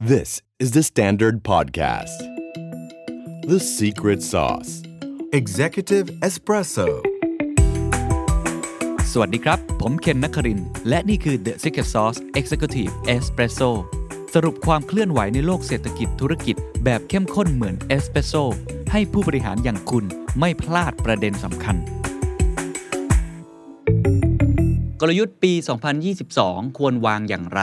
This is the Standard Podcast. The Secret Sauce Executive Espresso สวัสดีครับ ผมเคนนักคริน และนี่คือ The Secret Sauce Executive Espresso สรุปความเคลื่อนไหวในโลกเศรษฐกิจธุรกิจแบบเข้มข้นเหมือนเอสเปรสโซให้ผู้บริหารอย่างคุณไม่พลาดประเด็นสำคัญ กลยุทธ์ปี 2022 ควรวางอย่างไร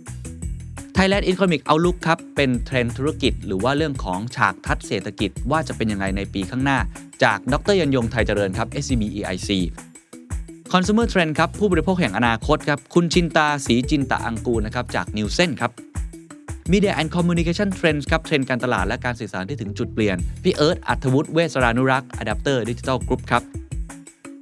Thailand Economic Outlook ครับ เป็นเทรนธุรกิจ หรือว่าเรื่องของฉากทัดเศรษฐกิจว่าจะเป็นยังไงในปีข้างหน้า จากดรยันยงไทยเจริญครับ SCB EIC Consumer Trend ครับ ผู้บริโภคแห่งอนาคตครับ คุณชินตาสีจินตะอังกูลนะครับ จาก Nielsen ครับ Media and Communication Trends ครับ เทรนด์การตลาดและการสื่อสารที่ถึงจุดเปลี่ยน พี่เอิร์ธอัธวุฒิเวสรานุรักษ์ Adapter Digital Group ครับ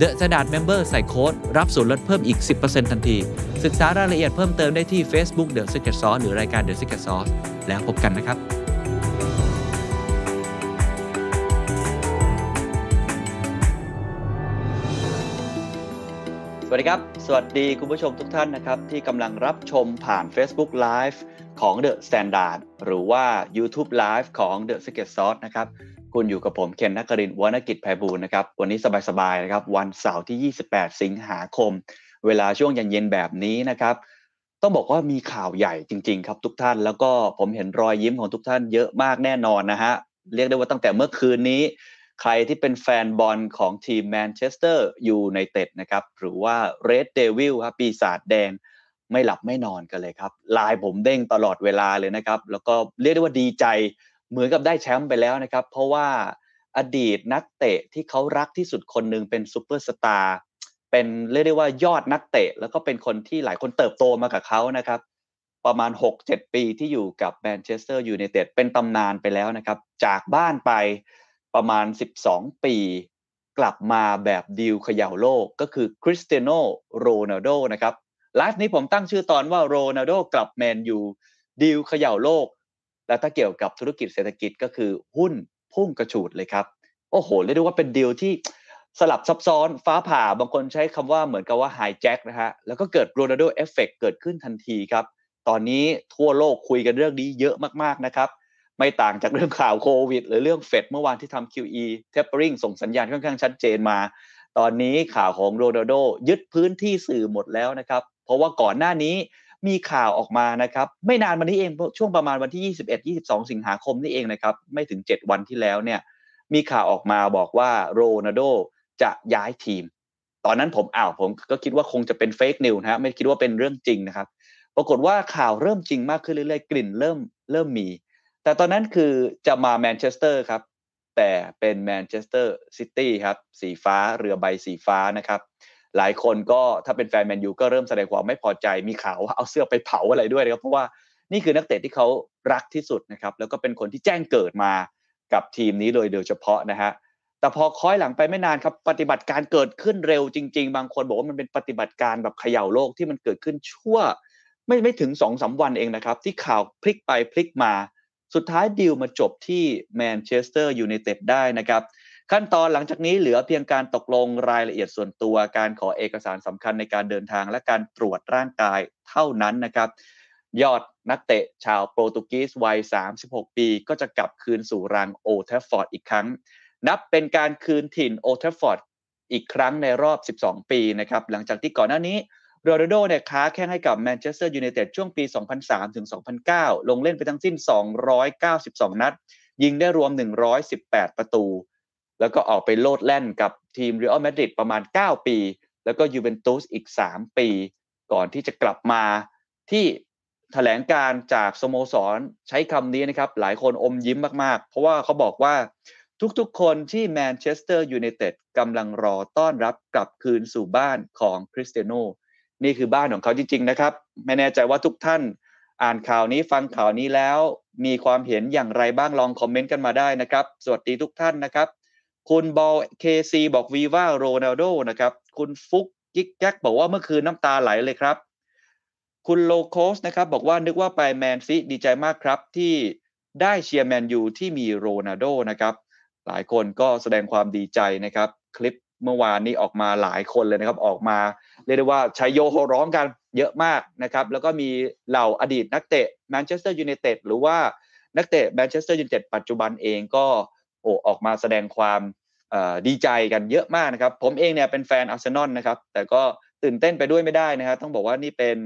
The Standard Member ใส่โค้ดรับส่วนลดเพิ่มอีก 10%ทันที ศึกษารายละเอียดเพิ่มเติมได้ที่ Facebook The Secret Sauce หรือรายการ The Secret Sauce แล้วพบกันนะครับสวัสดีครับ สวัสดีคุณผู้ชมทุกท่านนะครับ ที่กำลังรับชมผ่าน Facebook Live ของ The Standard หรือว่า YouTube Live ของ The Secret Sauce นะครับ คุณอยู่กับผมเคนนักกรินวรรณกิจไพบูลนะครับ วันนี้สบายๆนะครับ วันเสาร์ที่ 28 สิงหาคม เวลาช่วงเย็นๆแบบนี้นะครับ ต้องบอกว่ามีข่าวใหญ่จริง ๆ ครับทุกท่าน แล้วก็ผมเห็นรอยยิ้มของทุกท่านเยอะมากแน่นอนนะฮะ เรียกได้ว่าตั้งแต่เมื่อคืนนี้ ใครที่เป็นแฟนบอลของทีมแมนเชสเตอร์ยูไนเต็ดนะครับ หรือว่า Red Devil ครับปีศาจแดงไม่หลับไม่นอนกันเลยครับไลน์ผมเด้งตลอดเวลาเลยนะครับ แล้วก็เรียกได้ว่าดีใจ เหมือนกับได้แชมป์ไปแล้วนะครับ เพราะว่าอดีตนักเตะที่เขารักที่สุดคนหนึ่งเป็นซูเปอร์สตาร์เป็นเรียกได้ว่ายอดนักเตะ แล้วก็เป็นคนที่หลายคนเติบโตมากับเขานะครับ ประมาณ 6-7 ปีที่อยู่กับแมนเชสเตอร์ยูไนเต็ดเป็นตำนานไปแล้วนะครับ จากบ้านไปประมาณ 12 ปีกลับมาแบบดีลเขย่าโลกก็คือคริสเตียโนโรนัลโดนะครับไลฟ์นี้ผมตั้งชื่อตอนว่าโรนัลโดกลับแมนยูดีลเขย่าโลก แล้วถ้าเกี่ยวกับธุรกิจเศรษฐกิจก็คือหุ้นพุ่งกระฉูดเลยครับ โอ้โหเรียกได้ว่าเป็นดีลที่สลับซับซ้อนฟ้าผ่าบางคนใช้คำว่าเหมือนกับว่า hijack นะฮะแล้วก็เกิดโรนัลโดเอฟเฟกเกิดขึ้นทันทีครับ ตอนนี้ทั่วโลกคุยกันเรื่องนี้เยอะมากๆนะครับ ไม่ต่างจากเรื่องข่าวโควิด หรือเรื่องเฟดเมื่อวานที่ทำ QE tapering ส่งสัญญาณค่อนข้างชัดเจนมา ตอนนี้ข่าวของโรนัลโดยึดพื้นที่สื่อหมดแล้วนะครับ เพราะว่าก่อนหน้านี้ มีข่าวออกมานะครับ ไม่นานมานี้เองช่วงประมาณวันที่ 21 22 สิงหาคมนี่เองนะครับ ไม่ถึง 7 วันที่แล้วเนี่ยมีข่าวออกมาบอกว่าโรนัลโดจะย้ายทีม ตอนนั้นผมอ้าวผมก็คิดว่าคงจะเป็น fake news นะฮะไม่คิดว่าเป็นเรื่องจริงนะครับ ปรากฏว่าข่าวเริ่มจริงมากขึ้นเรื่อยๆกลิ่นเริ่มเริ่มมี แต่ตอนนั้นคือจะมาแมนเชสเตอร์ครับแต่เป็นแมนเชสเตอร์ซิตี้ครับสีฟ้าเรือใบสีฟ้านะครับ หลายคนก็ถ้าเป็นแฟนแมนยูก็เริ่มแสดงความไม่พอใจมีข่าวว่าเอาเสื้อไปเผาอะไรด้วยนะครับเพราะว่านี่คือนักเตะที่เขารักที่สุดนะครับแล้วก็เป็นคนที่แจ้งเกิดมากับทีมนี้เลยโดยเฉพาะนะฮะแต่พอค้อยหลังไปไม่นานครับปฏิบัติการเกิดขึ้นเร็วจริง ๆ บางคนบอกว่ามันเป็นปฏิบัติการแบบเขย่าโลกที่มันเกิดขึ้นชั่ว ไม่ไม่ถึงสองสาวันเองนะครับ ที่ข่าวพลิกไปพลิกมา สุดท้ายดีลมาจบที่แมนเชสเตอร์ยูไนเต็ดได้นะครับ ขั้นตอนหลังจากนี้เหลือเพียงการตกลงรายละเอียดส่วนตัว การขอเอกสารสำคัญในการเดินทาง และการตรวจร่างกายเท่านั้นนะครับ ยอดนักเตะชาวโปรตุเกสวัย 36 ปี ก็จะกลับคืนสู่รังโอลด์แทรฟฟอร์ดอีกครั้ง นับเป็นการคืนถิ่นโอลด์แทรฟฟอร์ดอีกครั้งในรอบ 12 ปีนะครับหลังจากที่ก่อนหน้านี้โรนัลโดเนี่ยค้าแข่งให้กับแมนเชสเตอร์ยูไนเต็ดช่วงปี 2003 ถึง 2009 ลงเล่นไปทั้งสิ้น 292 นัด ยิงได้รวม 118 ประตู แล้วก็ออกไปโลดแล่นกับทีมเรอัลมาดริดประมาณ 9 ปี แล้วก็ยูเวนตุสอีก 3 ปี ก่อนที่จะกลับมาที่แถลงการณ์จากสโมสรใช้คำนี้นะครับ หลายคนอมยิ้มมากๆ เพราะว่าเขาบอกว่าทุกๆ คนที่แมนเชสเตอร์ยูไนเต็ดกำลังรอต้อนรับกลับคืนสู่บ้านของคริสเตียโนนี่คือบ้านของเขาจริงๆนะครับ ไม่แน่ใจว่าทุกท่านอ่านข่าวนี้ฟังข่าวนี้แล้ว มีความเห็นอย่างไรบ้างลองคอมเมนต์กันมาได้นะครับ สวัสดีทุกท่านนะครับ คุณบอลเคซีบอกวีว่าโรนัลโดนะครับคุณฟุกกิ๊กแก๊กบอกว่าเมื่อคืนน้ำตาไหลเลยครับ คุณโลโคสนะครับบอกว่านึกว่าไปแมนซิตี้ดีใจมากครับที่ได้เชียร์แมนยูที่มีโรนัลโดนะครับ หลายคนก็แสดงความดีใจนะครับ คลิปเมื่อวานนี้ออกมาหลายคนเลยนะครับ ออกมา เรียกได้ว่าไชโยโห่ร้องกันเยอะมากนะครับ แล้วก็มีเหล่าอดีตนักเตะแมนเชสเตอร์ยูไนเต็ดหรือว่านักเตะแมนเชสเตอร์ยูไนเต็ดปัจจุบันเองก็ โอ้ออกมาแสดงความดีใจกันเยอะมากนะครับ ผมเองเนี่ยเป็นแฟนอาร์เซนอลนะครับ แต่ก็ตื่นเต้นไปด้วยไม่ได้นะครับ ต้องบอกว่านี่เป็น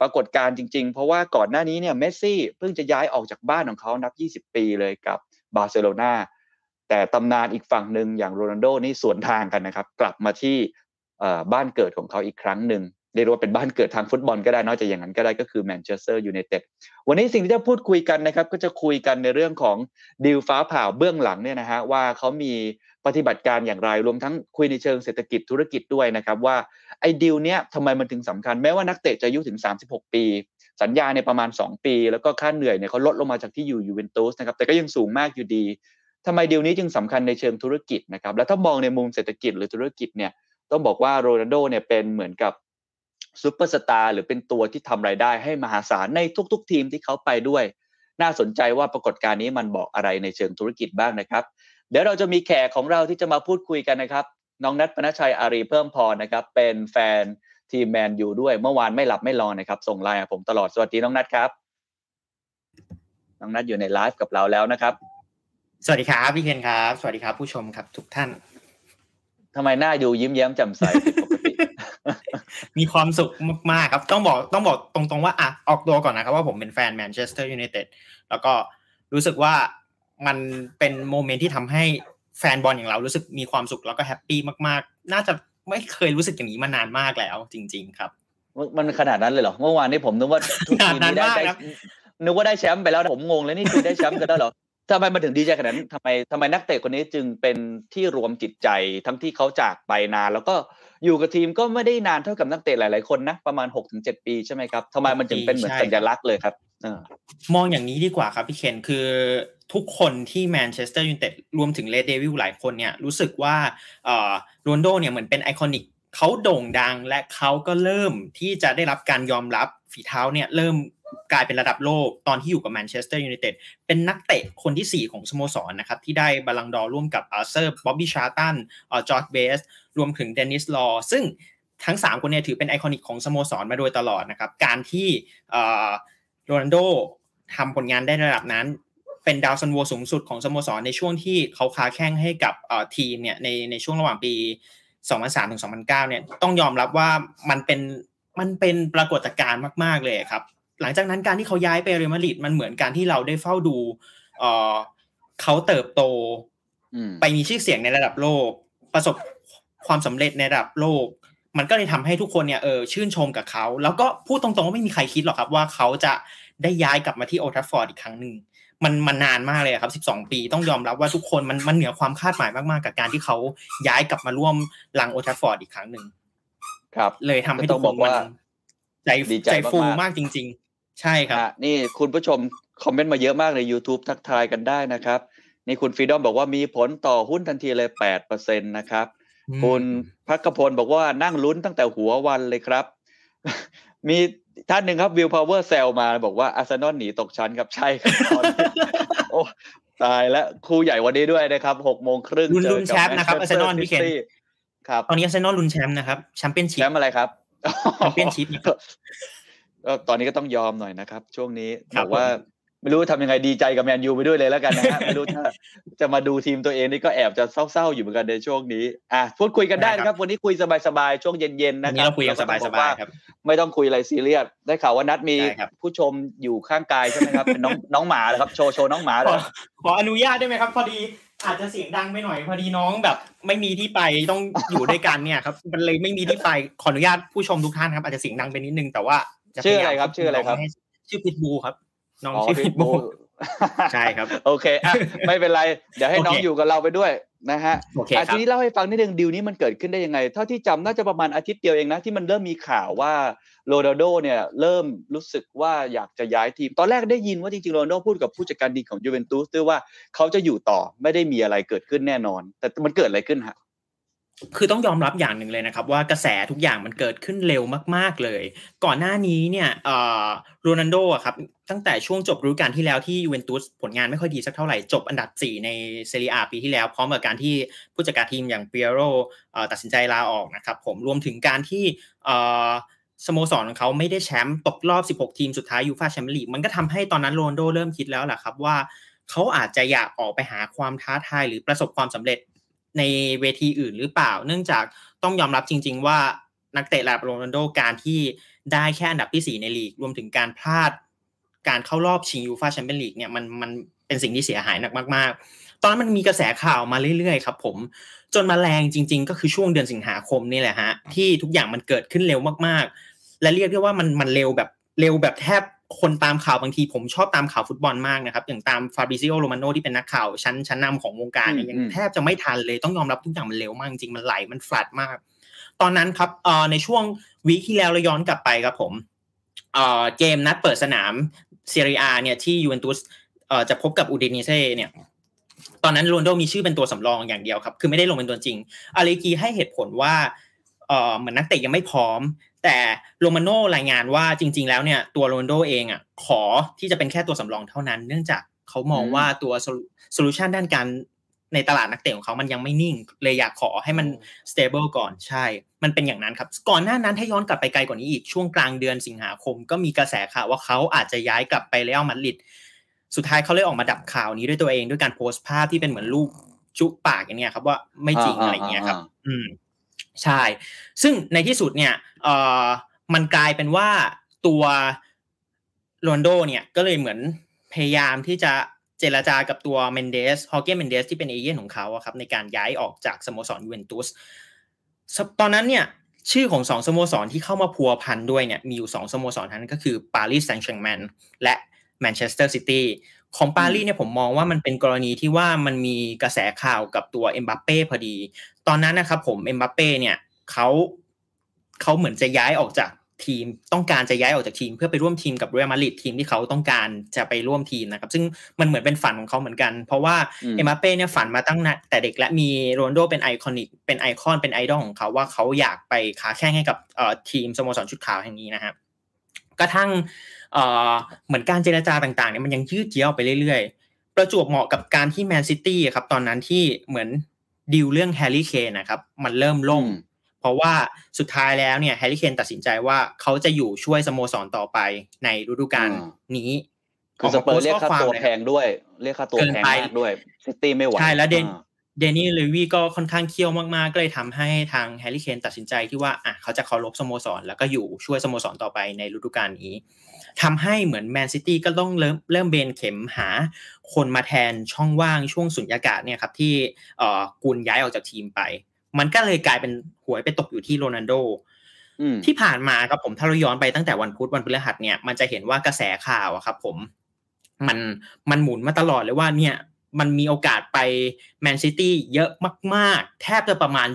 ปรากฏการณ์จริง ๆ เพราะว่าก่อนหน้านี้เนี่ยเมสซี่เพิ่งจะย้ายออกจากบ้านของเขานับ 20 ปีเลยกับบาร์เซโลนาแต่ตำนานอีกฝั่งหนึ่งอย่างโรนัลโดนี่สวนทางกันนะครับ กลับมาที่บ้านเกิดของเขาอีกครั้งหนึ่ง เรียกว่าเป็นบ้านเกิดทางฟุตบอลก็ได้นอกจากอย่างนั้นก็ได้ก็คือแมนเชสเตอร์ยูไนเต็ดวันนี้สิ่งที่จะพูดคุยกันนะครับก็จะคุยกันในเรื่องของดีลฟ้าผ่าเบื้องหลังเนี่ยนะฮะว่าเขามีปฏิบัติการอย่างไรรวมทั้งคุยในเชิงเศรษฐกิจธุรกิจด้วยนะครับว่าไอ้ดีลเนี้ยทำไมมันถึงสำคัญแม้ว่านักเตะจะอายุถึง 36 ปี สัญญาในประมาณ 2 ปี แล้วก็ค่าเหนื่อยเนี่ยเขาลดลงมาจากที่อยู่ยูเวนตุสนะครับแต่ก็ยังสูงมากอยู่ดีทำไมดีลนี้จึงสำคัญในเชิงธุรกิจนะครับแล้วถ้ามองในมุมเศรษฐกิจหรือธุรกิจเนี่ยต้องบอกว่าโรนัลโดเนี่ยเป็นเหมือนกับ ซูเปอร์สตาร์หรือเป็นตัวที่ทำรายได้ให้มหาศาลในทุก ๆ ทีมที่เขาไปด้วย น่าสนใจว่าปรากฏการณ์นี้มันบอกอะไรในเชิงธุรกิจบ้างนะครับ เดี๋ยวเราจะมีแขกของเราที่จะมาพูดคุยกันนะครับ น้องนัทปนชัยอารีเพิ่มพรนะครับ เป็นแฟนทีมแมนยูด้วยเมื่อวานไม่หลับไม่นอนนะครับ ส่งไลน์ผมตลอดสวัสดีน้องนัทครับ น้องนัทอยู่ในไลฟ์กับเราแล้วนะครับ สวัสดีครับพี่เคนครับ สวัสดีครับ ผู้ชมครับทุกท่านทำไมหน้าดูยิ้มแย้มแจ่มใสปกติ มีความสุขมากๆครับ ต้องบอกต้องบอกตรงๆว่าอะออกตัวก่อนนะครับว่าผมเป็นแฟนแมนเชสเตอร์ยูไนเต็ดแล้วก็รู้สึกว่ามันเป็น moment ที่ทำให้แฟนบอลอย่างเรารู้สึกมีความสุขแล้วก็ happy มากๆ น่าจะไม่เคยรู้สึกอย่างนี้มานานมากแล้ว จริง ๆ ครับ มันขนาดนั้นเลยเหรอเมื่อวานนี้ผมนึกว่าทุกทีมได้นึกว่าได้แชมป์ไปแล้วผมงงเลยนี่คือได้แชมป์กันแล้วเหรอทำไมมาถึงดีใจขนาดนั้นทำไมทำไมนักเตะคนนี้จึงเป็นที่รวมจิตใจทั้งที่เขาจากไปนาน แล้วก็ อยู่กับทีมก็ไม่ได้นานเท่ากับนักเตะหลาย ๆ คนนะ ประมาณ 6 ถึง 7 ปีใช่ไหมครับทำไมมันจึงเป็นเหมือนสัญลักษณ์เลยครับมองอย่างนี้ดีกว่าครับพี่เคนคือทุกคนที่แมนเชสเตอร์ยูไนเต็ดรวมถึง Red Devil หลายคนเนี่ยรู้สึกว่าโรนัลโดเนี่ยเหมือนเป็น iconic เขาโด่งดังและเขาก็เริ่มที่จะได้รับการยอมรับฝีเท้าเนี่ยเริ่ม กลายเป็นระดับโลกตอนที่อยู่กับแมนเชสเตอร์ยูไนเต็ดเป็นนักเตะคนที่ 4 ของสโมสรนะครับ ที่ได้บัลลงดอร์ร่วมกับอ่าเซอร์บ็อบบี้ชาร์ลตันจอร์จเบสต์ รวมถึงเดนิสลอว์ซึ่งทั้ง 3 คนเนี้ยถือเป็น iconic ของสโมสรมาโดยตลอดนะครับ การที่โรนัลโดทำผลงานได้ระดับนั้นเป็นดาวซัลโวสูงสุดของสโมสรในช่วงที่เขาค้าแข่งให้กับทีมเนี่ยในในช่วงระหว่างปี 2003ถึง2009เนี่ยต้องยอมรับว่ามันเป็นมันเป็นปรากฏการณ์มาก ๆ เลยครับ หลังจากนั้นการที่เขาย้ายไปเรอัลมาดริดมันเหมือนการที่เราได้เฝ้าดูเออเขาเติบโตไปมีชื่อเสียงในระดับโลก ประสบความสำเร็จในระดับโลก มันก็เลยทำให้ทุกคนเนี่ยเออชื่นชมกับเขา แล้วก็พูดตรงๆว่าไม่มีใครคิดหรอกครับว่าเขาจะได้ย้ายกลับมาที่โอทัฟฟอร์ดอีกครั้งหนึ่งมันมันนานมากเลยครับ 12 ปีต้องยอมรับว่าทุกคนมันมันเหนือความคาดหมายมากๆ กับการที่เขาย้ายกลับมาร่วมรังโอลด์แทรฟฟอร์ดอีกครั้งหนึ่งครับ เลยทำให้ทุกคนมันใจใจฟูมากจริงๆ ใช่ครับอะนี่คุณผู้ชมคอมเมนต์มาเยอะมากใน YouTube ทักทายกันได้นะครับ นี่คุณฟรีดอมบอกว่ามีผลต่อหุ้นทันทีเลย8%นะครับ คุณพักกพลบอกว่านั่งลุ้นตั้งแต่หัววันเลยครับ มีท่านหนึ่งครับวิวพาวเวอร์เซลมาบอกว่าอาร์เซนอลหนีตกชั้นครับใช่ครับตอนนี้โอ้ตายแล้วครูใหญ่วันนี้ด้วยนะครับหกโมงครึ่งลุ้นเจอลุ้นกับแชมป์นะครับ Manchester Arsenal พี่เคน City ครับตอนนี้อาร์เซนอลลุ้นแชมป์นะครับแชมเปี้ยนชิแชพมป์อะไรครับแชมเปี้ยนชิพนะครับ ก็ตอนนี้ก็ต้องยอมหน่อยนะครับ ช่วงนี้ครับบอกว่าผมไม่รู้ทำยังไงดีใจกับแมนยูไปด้วยเลยแล้วกันนะฮะไม่รู้ถ้าจะมาดูทีมตัวเองนี่ก็แอบจะเศร้าๆอยู่เหมือนกันในช่วงนี้อะพูดคุยกันได้นะครับ วันนี้คุยสบายๆช่วงเย็นๆวันะนคนี้รับเราคุยกันสแล้วก็ต้องบายอกๆครับ ไม่ต้องคุยอะไรซีเรียสได้ข่าวว่านัดมีใช่ครับผู้ชมอยู่ข้างกายใช่ไหมครับเป็นน้องน้องหมาเหรอครับโชว์โชว์น้องหมาเหรขออขออนุญาตได้ไหมครับ พอดีอาจจะเสียงดังไปหน่อยพอดีน้องแบบ ไม่มีที่ไปต้องอยู่ด้วยกันเนี่ยครับมันเลยไม่มีที่ไปขออนุญาตผู้ชมทุกท่านครับอาจจะเสียงดังไปนิดนึงแต่ว่าจ ชื่อพยายามอะไรครับ ชื่ออะไรครับม่ให้ชื่อพิทบูครับ น้องอ๋อชื่อพิพิททบูบูใช่ครับ โอเคอะไม่เป็นไร เดี๋ยวให้น้องโอเคอยู่กับเราไปด้วยนะฮะโอเคอะครัทีบนี้เล่าให้ฟังนิดนึงดิวนี้มันเกิดขึ้นได้ยังไง เท่าที่จำน่าจะประมาณอาทิตย์เดียวเองนะ ที่มันเริ่มมีข่าวว่าโรนัลโดเนี่ยเริ่มรู้สึกว่าอยากจะย้ายทีม ตอนแรกได้ยินว่าจริงๆโรนัลโดพูดกับผู้จัดการทีมของยูเวนตุสด้วยว่าเขาจะอยู่ต่อไม่ได้มีอะไรเกิดขึ้นแน่นอน แต่มันเกิดอะไรขึ้นฮะ คือต้องยอมรับอย่างหนึ่งเลยนะครับ ว่ากระแสทุกอย่างมันเกิดขึ้นเร็วมาก ๆเลย ก่อนหน้านี้เนี่ยโรนัลโดอะครับตั้งแต่ช่วงจบฤดูกาลที่แล้วที่ยูเวนตุสผลงานไม่ค่อยดีสักเท่าไหร่จบอันดับ 4 ในเซเรียอาปีที่แล้ว พร้อมกับการที่ผู้จัดการทีมอย่างเปียโรตัดสินใจลาออกนะครับผมรวมถึงการที่สโมสรของเขาไม่ได้แชมป์ตกรอบ 16 ทีมสุดท้ายยูฟาแชมเปี้ยนลีกมันก็ทำให้ตอนนั้นโรนัลโดเริ่มคิดแล้วแหละครับว่าเขาอาจจะอยากออกไปหาความท้าทายหรือประสบความสำเร็จ ในเวทีอื่นหรือเปล่า เนื่องจากต้องยอมรับจริง ๆ ว่านักเตะระดับโรนัลโดการที่ได้แค่อันดับที่ 4 ในลีก รวมถึงการพลาดการเข้ารอบชิงยูฟาแชมเปี้ยนลีกเนี่ยมันมันเป็นสิ่งที่เสียหายหนักมาก ๆ ตอนนั้นมันมีกระแสข่าวมาเรื่อยๆ ครับผมจนมาแรงจริง ๆ ก็คือช่วงเดือนสิงหาคมนี่แหละฮะที่ทุกอย่างมันเกิดขึ้นเร็วมากๆ และเรียกได้ว่ามันมันเร็วแบบ เร็วแบบแทบคนตามข่าวบางทีผมชอบตามข่าวฟุตบอลมากนะครับ อย่างตามฟาบริซิโอโรมาโนที่เป็นนักข่าวชั้นชั้นนำของวงการเนี่ยอืมยังอืมแทบจะไม่ทันเลยต้องยอมรับทุกอย่างมันเร็วมากจริงๆมันไหลมันฟลัดมาก ตอนนั้นครับเอ่อในช่วงวีคที่แล้วเราย้อนกลับไปครับผมเอ่อเกมนัดเปิดสนามเซเรียเนี่ยที่ยูเวนตุสเอ่อจะพบกับอูดินิเซ่เนี่ยตอนนั้นโรนัลโดมีชื่อเป็นตัวสำรองอย่างเดียวครับ คือไม่ได้ลงเป็นตัวจริงอัลเลกรีให้เหตุผลว่าเอ่อเหมือนนักเตะยังไม่พร้อม แต่โรมาโน่รายงานว่าจริง ๆ แล้วเนี่ยตัวโรนัลโดเองอะขอที่จะเป็นแค่ตัวสำรองเท่านั้น เนื่องจากเขามองอืมว่าตัว solution ด้านการในตลาดนักเตะของเขามันยังไม่นิ่ง เลยอยากขอให้มัน stable ก่อนใช่ มันเป็นอย่างนั้นครับ ก่อนหน้านั้นถ้าย้อนกลับไปไกลกว่านี้อีก ช่วงกลางเดือนสิงหาคม ก็มีกระแสข่าวว่าเขาอาจจะย้ายกลับไปเรอัลมาดริดสุดท้ายเขาเลยออกมาดับข่าวนี้ด้วยตัวเองด้วยการโพสต์ภาพที่เป็นเหมือนรูปจุ๊ปากอย่างเงี้ยครับว่าไม่จริงอะไรอย่างเงี้ยครับ อืม ใช่ ซึ่งในที่สุดเนี่ยเออมันกลายเป็นว่าตัวโรนัลโดเนี่ยก็เลยเหมือนพยายามที่จะเจรจากับตัวเมนเดสฮอร์เก้เมนเดสที่เป็นเอเย่นต์ของเขาอะครับในการย้ายออกจากสโมสรยูเวนตุสตอนนั้นเนี่ยชื่อของสองสโมสรที่เข้ามาพัวพันด้วยเนี่ยมีอยู่สองสโมสรนั้นก็คือปารีสแซงต์แชร์กแมงและแมนเชสเตอร์ซิตี้ของปารีสเนี่ยผมมองว่ามันเป็นกรณีที่ว่ามันมีกระแสข่าวกับตัวเอ็มบัปเป้พอดี ตอนนั้นนะครับผมเอ็มบัปเป้เนี่ยเขาเขาเหมือนจะย้ายออกจากทีมต้องการจะย้ายออกจากทีม เพื่อไปร่วมทีมกับเรอัลมาดริดทีมที่เขาต้องการจะไปร่วมทีมนะครับซึ่งมันเหมือนเป็นฝันของเขาเหมือนกัน เพราะว่าอืมเอ็มบัปเป้เนี่ยฝันมาตั้งนานแต่เด็กและมีโรนัลโดเป็น iconic เป็นไอคอนเป็นไอดอลของเขาว่าเขาอยากไปค้าแข่งให้กับเอ่อทีมสโมสรชุดขาวแห่งนี้นะครับกระทั่งเอ่อเหมือนการเจรจาต่างๆเนี่ยมันยังยืดเยื้อออกไปเรื่อยๆ ประจวบเหมาะกับการที่แมนซิตี้ครับตอนนั้นที่เหมือน ดีลเรื่องแฮร์รี่เคนนะครับ มันเริ่มล่มอืมเพราะว่าสุดท้ายแล้วเนี่ยแฮร์รี่เคนตัดสินใจว่าเขาจะอยู่ช่วยสโมสรต่อไปในฤดูกาลอ่านี้คือสเปอร์เรียกค่าตัวเลยแพงด้วย เรียกค่าตัวเกินแพงไปมากด้วยซิตี้ไม่ไหวใช่แล้วเดนอ่แดเนียลเลวี่ก็ค่อนข้างเคี่ยวมากๆ ก็เลยทำให้ทางแฮร์รี่เคนตัดสินใจที่ว่าอะเขาจะเคารพสโมสร แล้วก็อยู่ช่วยสโมสรต่อไปในฤดูกาลนี้ ทำให้เหมือนแมนซิตี้ก็ต้องเริ่มเริ่มเบนเข็มหาคนมาแทนช่องว่างช่วงสุญญากาศเนี่ยครับที่เอ่อกุนย้ายออกจากทีมไป มันก็เลยกลายเป็นหวยไปตกอยู่ที่โรนัลโดอืมที่ผ่านมาครับผมถ้าเราย้อนไปตั้งแต่วันพุธวันพฤหัสเนี่ยมันจะเห็นว่ากระแสข่าวอะครับผมมันมันหมุนมาตลอดเลยว่าเนี่ยมันมีโอกาสไปแมนซิตี้เยอะมาก ๆ แทบจะประมาณ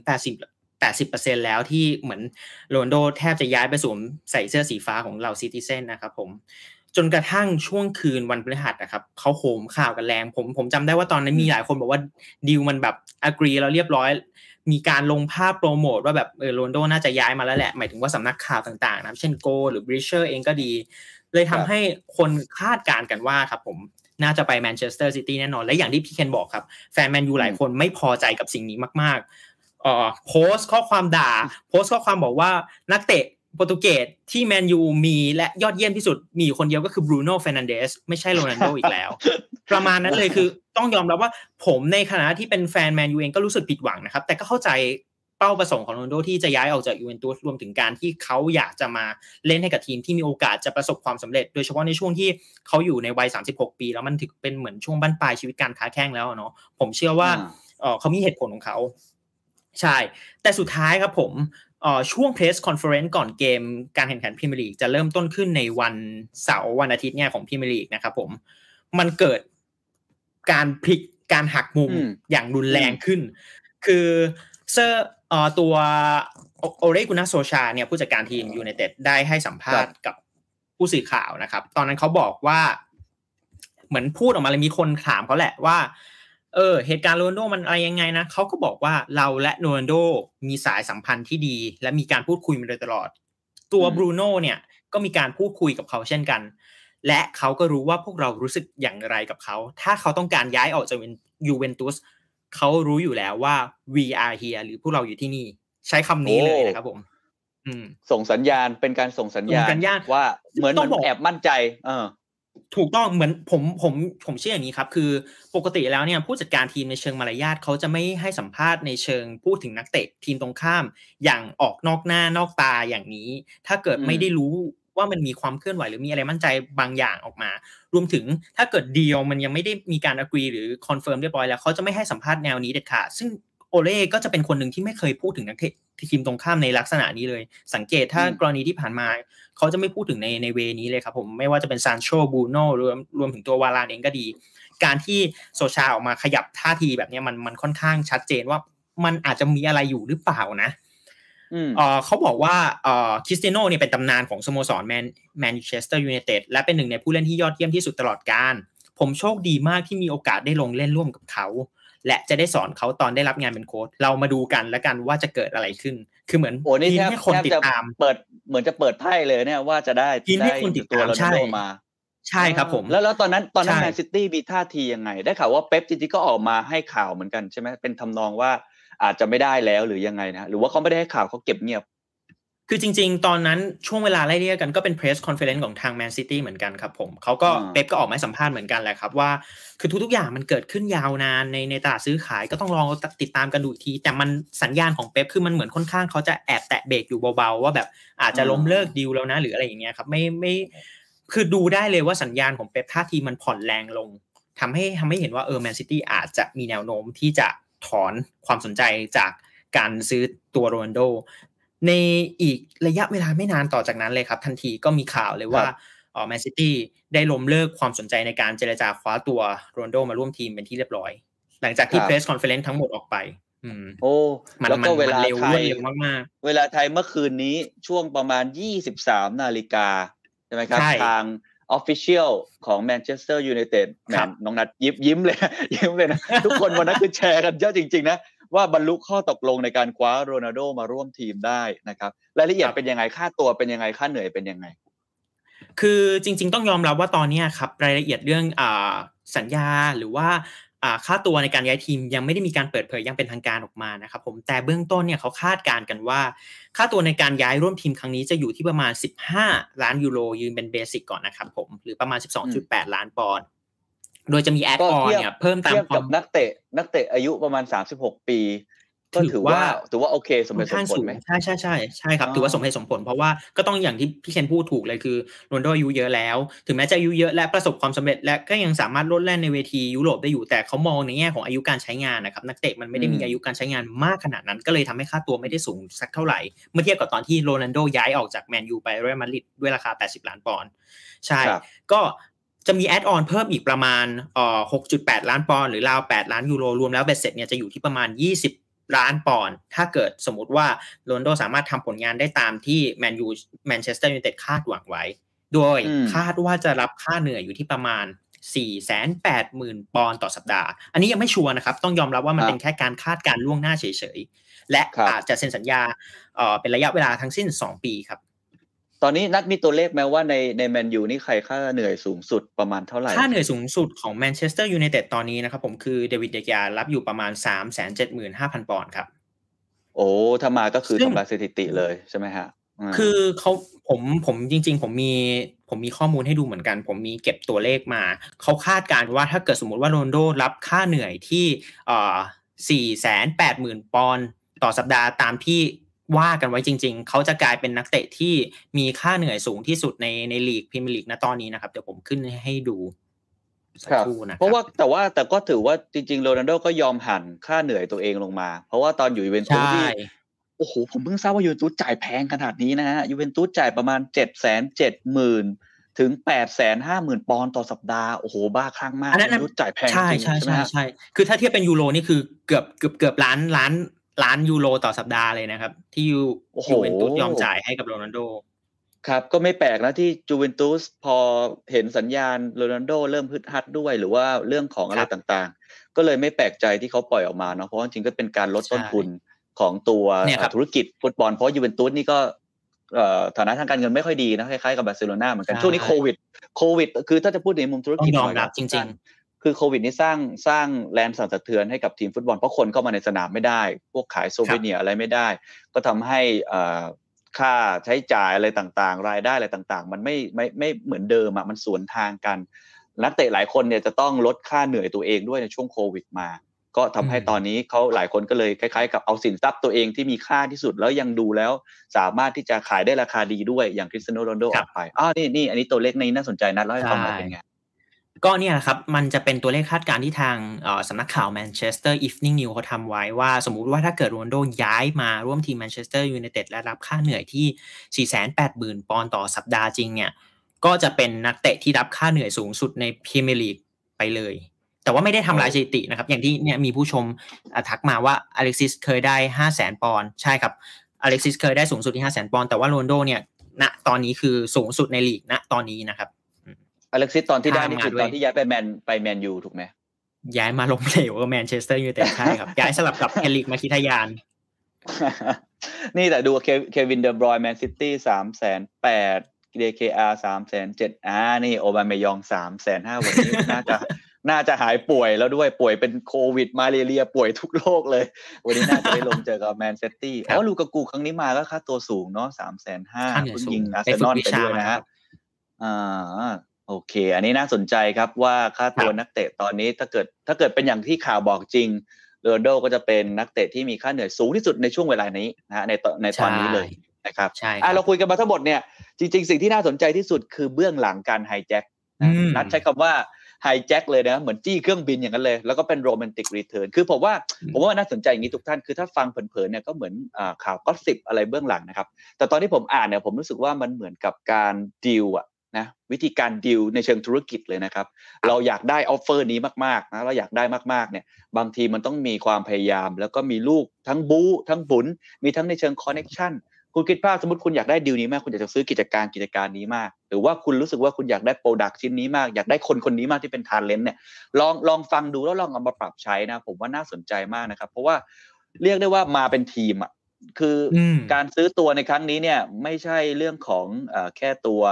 70-80 80%แล้วที่เหมือนโรนัลโดแทบจะย้ายไปสวมใส่เสื้อสีฟ้าของเรา Citizen นะครับผมจนกระทั่งช่วงคืนวันพฤหัสนะครับเขาโหมข่าวกันแรง ผมผมจำได้ว่าตอนนั้นมีหลายคนบอกว่าดีลมันแบบ agree แล้วเรียบร้อย มีการลงภาพโปรโมทว่าแบบเออโรนัลโดน่าจะย้ายมาแล้วแหละ หมายถึงว่าสำนักข่าวต่างๆนะเช่น Goal หรือ Bleacher เองก็ดี เลยทำให้คนคาดการณ์กันว่าครับผมน่าจะไปแมนเชสเตอร์ซิตี้แน่นอน และอย่างที่พี่เคนบอกครับ แฟนแมนยูหลายคนไม่พอใจกับสิ่งนี้มากๆเอ่อ โพสต์ข้อความด่า โพสต์ข้อความบอกว่านักเตะโปรตุเกสที่แมนยูมีและยอดเยี่ยมที่สุดมีคนเดียวก็คือบรูโน่เฟรนันเดสไม่ใช่โรนัลโดอีกแล้ว ประมาณนั้นเลยคือต้องยอมรับว่าผมในขณะที่เป็นแฟนแมนยูเองก็รู้สึกผิดหวังนะครับ แต่ก็เข้าใจเป้าประสงค์ของโรนัลโดที่จะย้ายออกจากยูเวนตุสรวมถึงการที่เขาอยากจะมาเล่นให้กับทีมที่มีโอกาสจะประสบความสำเร็จ โดยเฉพาะในช่วงที่เขาอยู่ในวัย 36 ปี แล้วมันถึงเป็นเหมือนช่วงบั้นปลายชีวิตการค้าแข้งแล้วเนาะผมเชื่อว่าเขามีเหตุผลของเขา ใช่ แต่สุดท้ายครับผมช่วง press conference ก่อนเกมการแข่งขันพรีเมียร์ลีกจะเริ่มต้นขึ้นในวันเสาร์วันอาทิตย์เนี่ยของพรีเมียร์ลีกนะครับผมมันเกิดการพลิกการหักมุมอย่างรุนแรงขึ้น คือเซอร์ตัวโอเล่กุนนาร์โซลชาเนี่ยผู้จัดการทีมยูไนเต็ดได้ให้สัมภาษณ์กับผู้สื่อข่าวนะครับ ตอนนั้นเขาบอกว่า เหมือนพูดออกมาเลยมีคนถามเขาแหละว่า เออเหตุการณ์โรนโดมันอะไรยังไงนะเขาก็บอกว่าเราและโรนโดมีสายสัมพันธ์ที่ดี และมีการพูดคุยมาโดยตลอด ตัวบรูโน่เนี่ยก็มีการพูดคุยกับเขาเช่นกัน และเขาก็รู้ว่าพวกเรารู้สึกอย่างไรกับเขา ถ้าเขาต้องการย้ายออกจากยูเวนตุสเขารู้อยู่แล้วว่า we are here หรือพวกเราอยู่ที่นี่ ใช้คำนี้เลยนะครับผมส่งสัญญาณเป็นการส่งสัญญาณว่าเหมือนมันแอบมั่นใจ เออ ถูกต้องเหมือนผมผมผมเชื่ออย่างนี้ครับ คือปกติแล้วเนี่ยผู้จัดการทีมในเชิงมารยาทเขาจะไม่ให้สัมภาษณ์ในเชิงพูดถึงนักเตะทีมตรงข้าม อย่างออกนอกหน้านอกตาอย่างนี้ ถ้าเกิดไม่ได้รู้ว่ามันมีความเคลื่อนไหวหรือมีอะไรมั่นใจบางอย่างออกมา รวมถึงถ้าเกิดเดียวมันยังไม่ได้มีการ agree หรือคอนเฟิร์มเรียบร้อยแล้วเขาจะไม่ให้สัมภาษณ์แนวนี้เด็ดขาดซึ่ง โอเล่ก็จะเป็นคนหนึ่งที่ไม่เคยพูดถึงนักเตะทีมตรงข้ามในลักษณะนี้เลย สังเกตถ้ากรณีที่ผ่านมา เขาจะไม่พูดถึงในใน way นี้เลยครับผมไม่ว่าจะเป็นซานโชบรูโน่รวมรวมถึงตัววารานเองก็ดี การที่โซลชาออกมาขยับท่าทีแบบนี้มันมันค่อนข้างชัดเจนว่ามันอาจจะมีอะไรอยู่หรือเปล่านะเขาบอกว่าคริสเตียโนเนี่ยเป็นตำนานของสโมสรแมนแมนเชสเตอร์ยูไนเต็ดและเป็นหนึ่งในผู้เล่นที่ยอดเยี่ยมที่สุดตลอดกาลผมโชคดีมากที่มีโอกาสได้ลงเล่นร่วมกับเขา และจะได้สอนเขาตอนได้รับงานเป็นโค้ชเรามาดูกันแล้วกันว่าจะเกิดอะไรขึ้น คือเหมือนโอ้นี่แค่คนติดตามเปิดเหมือนจะเปิดไพ่เลยเนี่ยว่าจะได้ทีมที่คนติดตามใช่มาใช่ครับผม แล้วแล้วตอนนั้นตอนนั้นแมนซิตี้มีท่าทียังไง ได้ข่าวว่าเป๊ปจริงๆก็ออกมาให้ข่าวเหมือนกันใช่ไหมเป็นทำนองว่าอาจจะไม่ได้แล้วหรือยังไงนะหรือว่าเขาไม่ได้ให้ข่าวเขาเก็บเงียบ คือจริง ๆ ตอนนั้นช่วงเวลาไล่เรี่ยกกันก็เป็น press conference ของทางแมนซิตี้เหมือนกันครับผมเขาก็เป๊ปก็ออกมาสัมภาษณ์เหมือนกันแหละครับว่า คือทุกๆอย่างมันเกิดขึ้นยาวนานในในตลาดซื้อขายก็ต้องลองติดตามกันดูที แต่มันสัญญาณของเป๊ปคือมันเหมือนค่อนข้างเขาจะแอบแตะเบรกอยู่เบาๆ ว่าแบบอาจจะล้มเลิกดีลแล้วนะ หรืออะไรอย่างเงี้ยครับไม่ไม่คือดูได้เลยว่าสัญญาณของเป๊ปท่าทีมันผ่อนแรงลงทำให้ทำให้เห็นว่าเออแมนซิตี้อาจจะมีแนวโน้มที่จะถอนความสนใจจากการซื้อตัวโรนโด ในอีกระยะเวลาไม่นานต่อจากนั้นเลยครับ ทันทีก็มีข่าวเลยว่าอ๋อแมนซิตี้ได้ล้มเลิกความสนใจในการเจรจาคว้าตัวโรนโดมาร่วมทีมเป็นที่เรียบร้อย หลังจากที่ press conference ทั้งหมดออกไปอืมโอ้แล้วก็เวลาไทยมากๆ เวลาไทยเมื่อคืนนี้ช่วงประมาณ 23 นาฬิกาใช่ไหมครับ ทาง official ของแมนเชสเตอร์ยูไนเต็ดน้องนัทยิ้มยิ้มเลย ยิ้มเลยนะ ทุกคนวันนั้นคือแชร์กันเยอะจริง ๆ นะ ว่าบรรลุข้อตกลงในการคว้าโรนัลโดมาร่วมทีมได้นะครับรายละเอียดเป็นยังไงค่าตัวเป็นยังไงค่าเหนื่อยเป็นยังไง คือจริง ๆ ต้องยอมรับว่าตอนนี้ครับรายละเอียดเรื่องอสัญญาหรือว่าค่าตัวในการย้ายทีมยังไม่ได้มีการเปิดเผยยังเป็นทางการออกมานะครับผมแต่เบื้องต้นเนี่ยเขาคาดการณ์กันว่า ค่าตัวในการย้ายร่วมทีมครั้งนี้จะอยู่ที่ประมาณ 15 ล้านยูโรยืนเป็นเบสิกก่อนนะครับผมหรือประมาณ 12.8 ล้านปอนด์ โดยจะมีแอดออนเนี่ยเพิ่มตามความนักเตะ นักเตะอายุประมาณ36ปีก็ถือว่าถือว่าโอเคสมเหตุสมผลไหมใช่ใช่ใช่ใช่ครับถือว่าสมเหตุสมผล เพราะว่าก็ต้องอย่างที่พี่เคนพูดถูกเลยคือโรนโดอายุเยอะแล้ว ถึงแม้จะอายุเยอะและประสบความสำเร็จ และก็ยังสามารถลดแล่นในเวทียุโรปได้อยู่แต่เขามองในแง่ของอายุการใช้งานนะครับนักเตะมันไม่ได้มีอายุการใช้งานมากขนาดนั้น ก็เลยทำให้ค่าตัวไม่ได้สูงสักเท่าไหร่เมื่อเทียบกับตอนที่โรนัลโดย้ายออกจากแมนยูไปเรอัลมาดริดด้วยราคา 80 ล้านปอนด์ใช่ก็ จะมีแอดออนเพิ่มอีกประมาณเอ่อ6.8 ล้านปอนด์หรือราว 8 ล้านยูโรรวมแล้วเบ็ดเสร็จเนี่ยจะอยู่ที่ประมาณ 20 ล้านปอนด์ถ้าเกิดสมมติว่าโรนโดสามารถทำผลงานได้ตามที่แมนยูแมนเชสเตอร์ยูไนเต็ดคาดหวังไว้ โดยคาดว่าจะรับค่าเหนื่อยอยู่ที่ประมาณ 4 8 0 0 0 0 ปอนด์ต่อสัปดาห์ อันนี้ยังไม่ชัวร์นะครับ ต้องยอมรับว่ามันเป็นแค่การคาดการณ์ล่วงหน้าเฉยๆ และอาจจะเซ็นสัญญาเป็นระยะเวลาทั้งสิ้น 2 ปีครับ ตอนนี้นัทมีตัวเลขไหมว่าในในแมนยูนี่ใครค่าเหนื่อยสูงสุดประมาณเท่าไหร่ ค่าเหนื่อยสูงสุดของแมนเชสเตอร์ยูไนเต็ดตอนนี้นะครับผมคือเดวิดเดกยารับอยู่ประมาณ3ามแสนเจ็ดหมื่นห้าพันปอนด์ครับ โอ้ถ้ามาก็คือทำลายสถิติเลยใช่ไหมฮะ คือเขาผมผมจริง ๆ ผมมีผมมีข้อมูลให้ดูเหมือนกัน ผมมีเก็บตัวเลขมา เขาคาดการณ์ว่าถ้าเกิดสมมติว่าโรนโดรับค่าเหนื่อยที่เอ่อสี่แสนแปดหมื่นปอนด์ต่อสัปดาห์ตามที่ ว่ากันไว้จริง ๆ เขาจะกลายเป็นนักเตะที่มีค่าเหนื่อยสูงที่สุดในในลีกพรีเมียร์ลีกณตตอนนี้นะครับ เดี๋ยวผมขึ้นให้ดูครับเพราะว่าแต่ว่าแต่ก็ถือว่าจริงๆโรนัลโดก็ยอมหั่นค่าเหนื่อยตัวเองลงมา เพราะว่าตอนอยู่ยูเวนตุสนี่โอ้โหผมเพิ่งทราบว่ายูเวนตุสจ่ายแพงขนาดนี้นะฮะยูเวนตุสจ่ายประมาณเจ็ดแสนเจ็ดหมื่นถึงแปดแสนห้าหมื่นปอนด์ต่อสัปดาห์โอ้โหบ้าคลั่งมากยูเวนตุสจ่ายแพงใช่ใช่ใช่ใช่คือถ้าเทียบเป็นยูโรนี่คือเกือบเกือบเกือบล้านล้าน ล้านยูโรต่อสัปดาห์เลยนะครับ ที่ยูยูเวนตุสยอมจ่ายให้กับโรนัลโดครับก็ไม่แปลกนะที่ยูเวนตุสพอเห็นสัญญาณโรนัลโดเริ่มฮึดฮัดด้วย หรือว่าเรื่องของอะไรต่างๆ ก็เลยไม่แปลกใจที่เขาปล่อยออกมาเนาะเพราะจริงก็เป็นการลดต้นทุนของตัวธุรกิจฟุตบอลเพราะยูเวนตุสนี่ก็ฐานะทางการเงินไม่ค่อยดีนะคล้ายๆกับบาร์เซโลนาเหมือนกันช่วงนี้โควิดโควิด คือถ้าจะพูดในมุมธุรกิจยอมรับจริง คือโควิดนี่สร้างสร้างแรงสั่นสะเทือนให้กับทีมฟุตบอลเพราะคนเข้ามาในสนามไม่ได้ พวกขายโซเวเนียอะไรไม่ได้ ก็ทำให้ค่าใช้จ่ายอะไรต่างๆ รายได้อะไรต่างๆ มันไม่ไม่ไม่เหมือนเดิมอะมันสวนทางกันนักเตะหลายคนเนี่ยจะต้องลดค่าเหนื่อยตัวเองด้วยในช่วงโควิดมา ก็ทำให้ตอนนี้เขาหลายคนก็เลยคล้ายๆ กับเอาสินทรัพย์ตัวเองที่มีค่าที่สุดแล้วยังดูแล้ว สามารถที่จะขายได้ราคาดีด้วยอย่างคริสเตียโนโรนโดออกไปอ๋อนี่นี่อันนี้ตัวเลขในน่าสนใจนะเล่าให้ฟังหน่อยเป็นไง ก็เนี่ยครับ มันจะเป็นตัวเลขคาดการณ์ที่ทางสำนักข่าวแมนเชสเตอร์อีฟนิ่งนิวเขาทำไว้ว่า สมมุติว่าถ้าเกิดโรนโดย้ายมาร่วมทีมแมนเชสเตอร์ยูไนเต็ดและรับค่าเหนื่อยที่ 480,000 ปอนด์ต่อสัปดาห์จริงเนี่ย ก็จะเป็นนักเตะที่รับค่าเหนื่อยสูงสุดในพรีเมียร์ลีกไปเลย แต่ว่าไม่ได้ทำลายสถิตินะครับ อย่างที่เนี่ยมีผู้ชมทักมาว่าอเล็กซิสเคยได้ 5 0 0 0 0 0 ปอนด์ใช่ครับอเล็กซิสเคยได้สูงสุดที่ 5 0 0 0 0 0 ปอนด์แต่ว่าโรนโดเนี่ยณตอนนี้คือสูงสุดในลีกณตอนนี้นะครับ อเล็กซิสตอนที่ได้นี่คือตอนที่ย้ายไปแมนไปแมนยูถูกไหมย้ายมาล้มเหลวกับแมนเชสเตอร์ยูไนเต็ดใช่ครับ ย้ายสลับกับเฮนริคมคิทาร์ยาน นี่แต่ดูเควินเดอบรอยน์แมนซิตี้สามแสนแปดเดเคอาร์สามแสนเจ็ดอ่านี่โอบาเมยองสามแสนห้าวันนี้น่าจะน่าจะหายป่วยแล้วด้วยป่วยเป็นโควิด มาลาเรียป่วยทุกโรคเลย วันนี้น่าจะได้ลงเจอกับแมนเชสเตอร์อ๋อลูกากูครั้งนี้มาก็ค่าตัวสูงเนาะสามแสนห้าคุณยิงอาร์เซนอลไปด้วยนะฮะอ่า โอเค อันนี้น่าสนใจครับว่าค่าตัวนักเตะตอนนี้ถ้าเกิดถ้าเกิดเป็นอย่างที่ข่าวบอกจริงโรนโดก็จะเป็นนักเตะที่มีค่าเหนื่อยสูงที่สุดในช่วงเวลานี้นะฮะในในตอนนี้เลยนะครับใช่เราคุยกันมาทั้งหมดเนี่ยจริง ๆ สิ่งที่น่าสนใจที่สุดคือเบื้องหลังการ hijack นัทใช้คำว่า hijack เลยนะเหมือนจี้เครื่องบินอย่างนั้นเลย แล้วก็เป็น romantic return คือผมว่าผมว่าน่าสนใจอย่างนี้ทุกท่านคือถ้าฟังเผินๆเนี่ยก็เหมือนข่าว gossip อะไรเบื้องหลังนะครับ แต่ตอนที่ผมอ่านเนี่ยผมรู้สึกว่ามันเหมือนกับการดีลอะ นะวิธีการดีลในเชิงธุรกิจเลยนะครับ เราอยากได้ offer นี้มากๆนะเราอยากได้มากๆเนี่ยบางทีมันต้องมีความพยายาม แล้วก็มีลูกทั้งบู๊ทั้งบุ๋นมีทั้งในเชิง connection คุณคิดภาพสมมติคุณอยากได้ดีลนี้มากคุณอยากจะซื้อกิจการกิจการนี้มาก หรือว่าคุณรู้สึกว่าคุณอยากได้ product ชิ้นนี้มาก อยากได้คนคนนี้มากที่เป็น talent เนี่ยลองลองฟังดูแล้วลองเอามาปรับใช้นะ ผมว่าน่าสนใจมากนะครับ เพราะว่าเรียกได้ว่ามาเป็นทีมอะคือการซื้อตัวในครั้งนี้เนี่ยไม่ใช่เรื่องของอแค่ตัว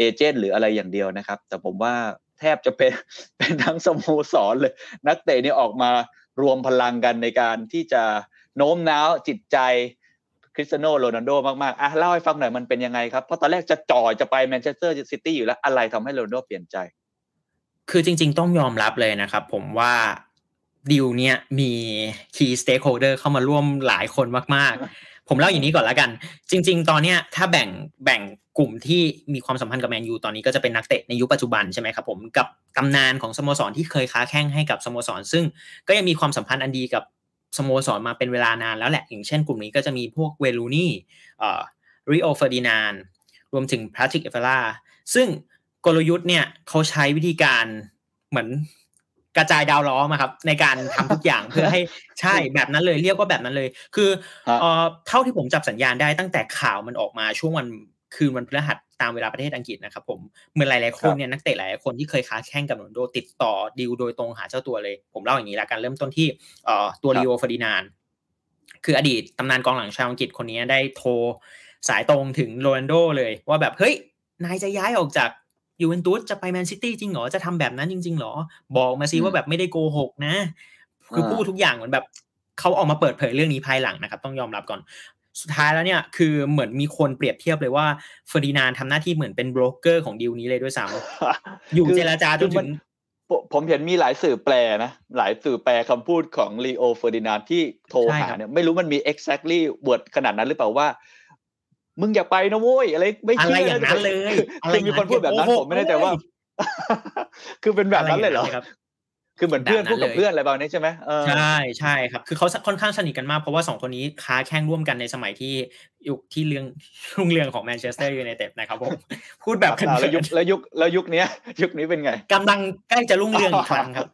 agent หรืออะไรอย่างเดียวนะครับ แต่ผมว่าแทบจะเป็นเป็นทั้งสโมสรเลย นักเตะนี่ออกมารวมพลังกันในการที่จะโน้มน้าวจิตใจคริสเตียโนโรนัลโดมากๆอะเล่าให้ฟังหน่อยมันเป็นยังไงครับ เพราะตอนแรกจะจ่อจะไปแมนเชสเตอร์ซิตี้อยู่แล้ว อะไรทำให้โรนัลโดเปลี่ยนใจ คือจริง ๆ ต้องยอมรับเลยนะครับ ผมว่าดีลเนี้ยมี key stakeholder เข้ามาร่วมหลายคนมาก ๆ ผมเล่าอย่างนี้ก่อนแล้วกัน จริง ๆ ตอนเนี้ยถ้าแบ่งแบ่งกลุ่มที่มีความสัมพันธ์กับแมนยูตอนนี้ก็จะเป็นนักเตะในยุคปัจจุบันใช่ไหมครับผมกับตำนานของสโมสรที่เคยค้าแข่งให้กับสโมสร ซึ่งก็ยังมีความสัมพันธ์อันดีกับสโมสรมาเป็นเวลานานแล้วแหละ อย่างเช่นกลุ่มนี้ก็จะมีพวกเวย์นรูนีย์เอ่อริโอเฟอร์ดินานด์รวมถึงปาทริซเอวร่าซึ่งกลยุทธ์เนี่ยเขาใช้วิธีการเหมือน กระจายดาวล้อมาครับ ในการทำทุกอย่างเพื่อให้ใช่แบบนั้นเลยเรียกว่าแบบนั้นเลย คือเอ่อเท่าที่ผมจับสัญญาณได้ตั้งแต่ข่าวมันออกมาช่วงวันคืนวันพฤหัสตามเวลาประเทศอังกฤษนะครับผมเหมือนหลายๆคนเนี่ยนักเตะหลายๆคนที่เคยค้าแข่งกับโรนโดติดต่อดีลโดยตรงหาเจ้าตัวเลย ผมเล่าอย่างนี้ละกันเริ่มต้นที่เอ่อตัวริโอเฟอร์ดินานด์คืออดีตตำนานกองหลังชาวอังกฤษคนนี้ได้โทรสายตรงถึงโรนโดเลยว่าแบบเฮ้ยนายจะย้ายออกจาก ยูเวนตุสจะไปแมนซิตี้จริงเหรอ จะทำแบบนั้นจริงๆเหรอ บอกมาซิว่าแบบไม่ได้โกหกนะ คือพูดทุกอย่างเหมือนแบบเขาออกมาเปิดเผยเรื่องนี้ภายหลังนะครับ ต้องยอมรับก่อนสุดท้ายแล้วเนี่ยคือเหมือนมีคนเปรียบเทียบเลยว่าเฟอร์ดินานด์ทำหน้าที่เหมือนเป็นโบรกเกอร์ของดีลนี้เลยด้วยซ้ำอยู่เจรจาจนถึงผมเห็นมีหลายสื่อแปลนะ หลายสื่อแปลคำพูดของริโอเฟอร์ดินานด์ที่โทรหาเนี่ยไม่รู้มันมี exactly word ขนาดนั้นหรือเปล่าว่า มึงอย่าไปนะโว้ยอะไรไม่เชื่ออะไรอย่างนั้นเลยคือมีคนพูดแบบนั้นผมไม่แน่ใจว่า คือเป็นแบบนั้นเลยเหรอคือเหมือนเพื่อนพูดกับเพื่อนอะไรแบบนี้ใช่ไหมใช่ใช่ครับ คือเขาค่อนข้างสนิทกันมากเพราะว่าสองคนนี้ค้าแข่งร่วมกันในสมัยที่ยุคที่เรื่องรุ่งเรืองของแมนเชสเตอร์ยูไนเต็ดนะครับผมพูดแบบแล้วยุคแล้วยุคแล้วยุคนี้ยุคนี้เป็นไงกำลังใกล้จะรุ่งเรืองอีกครั้งครับ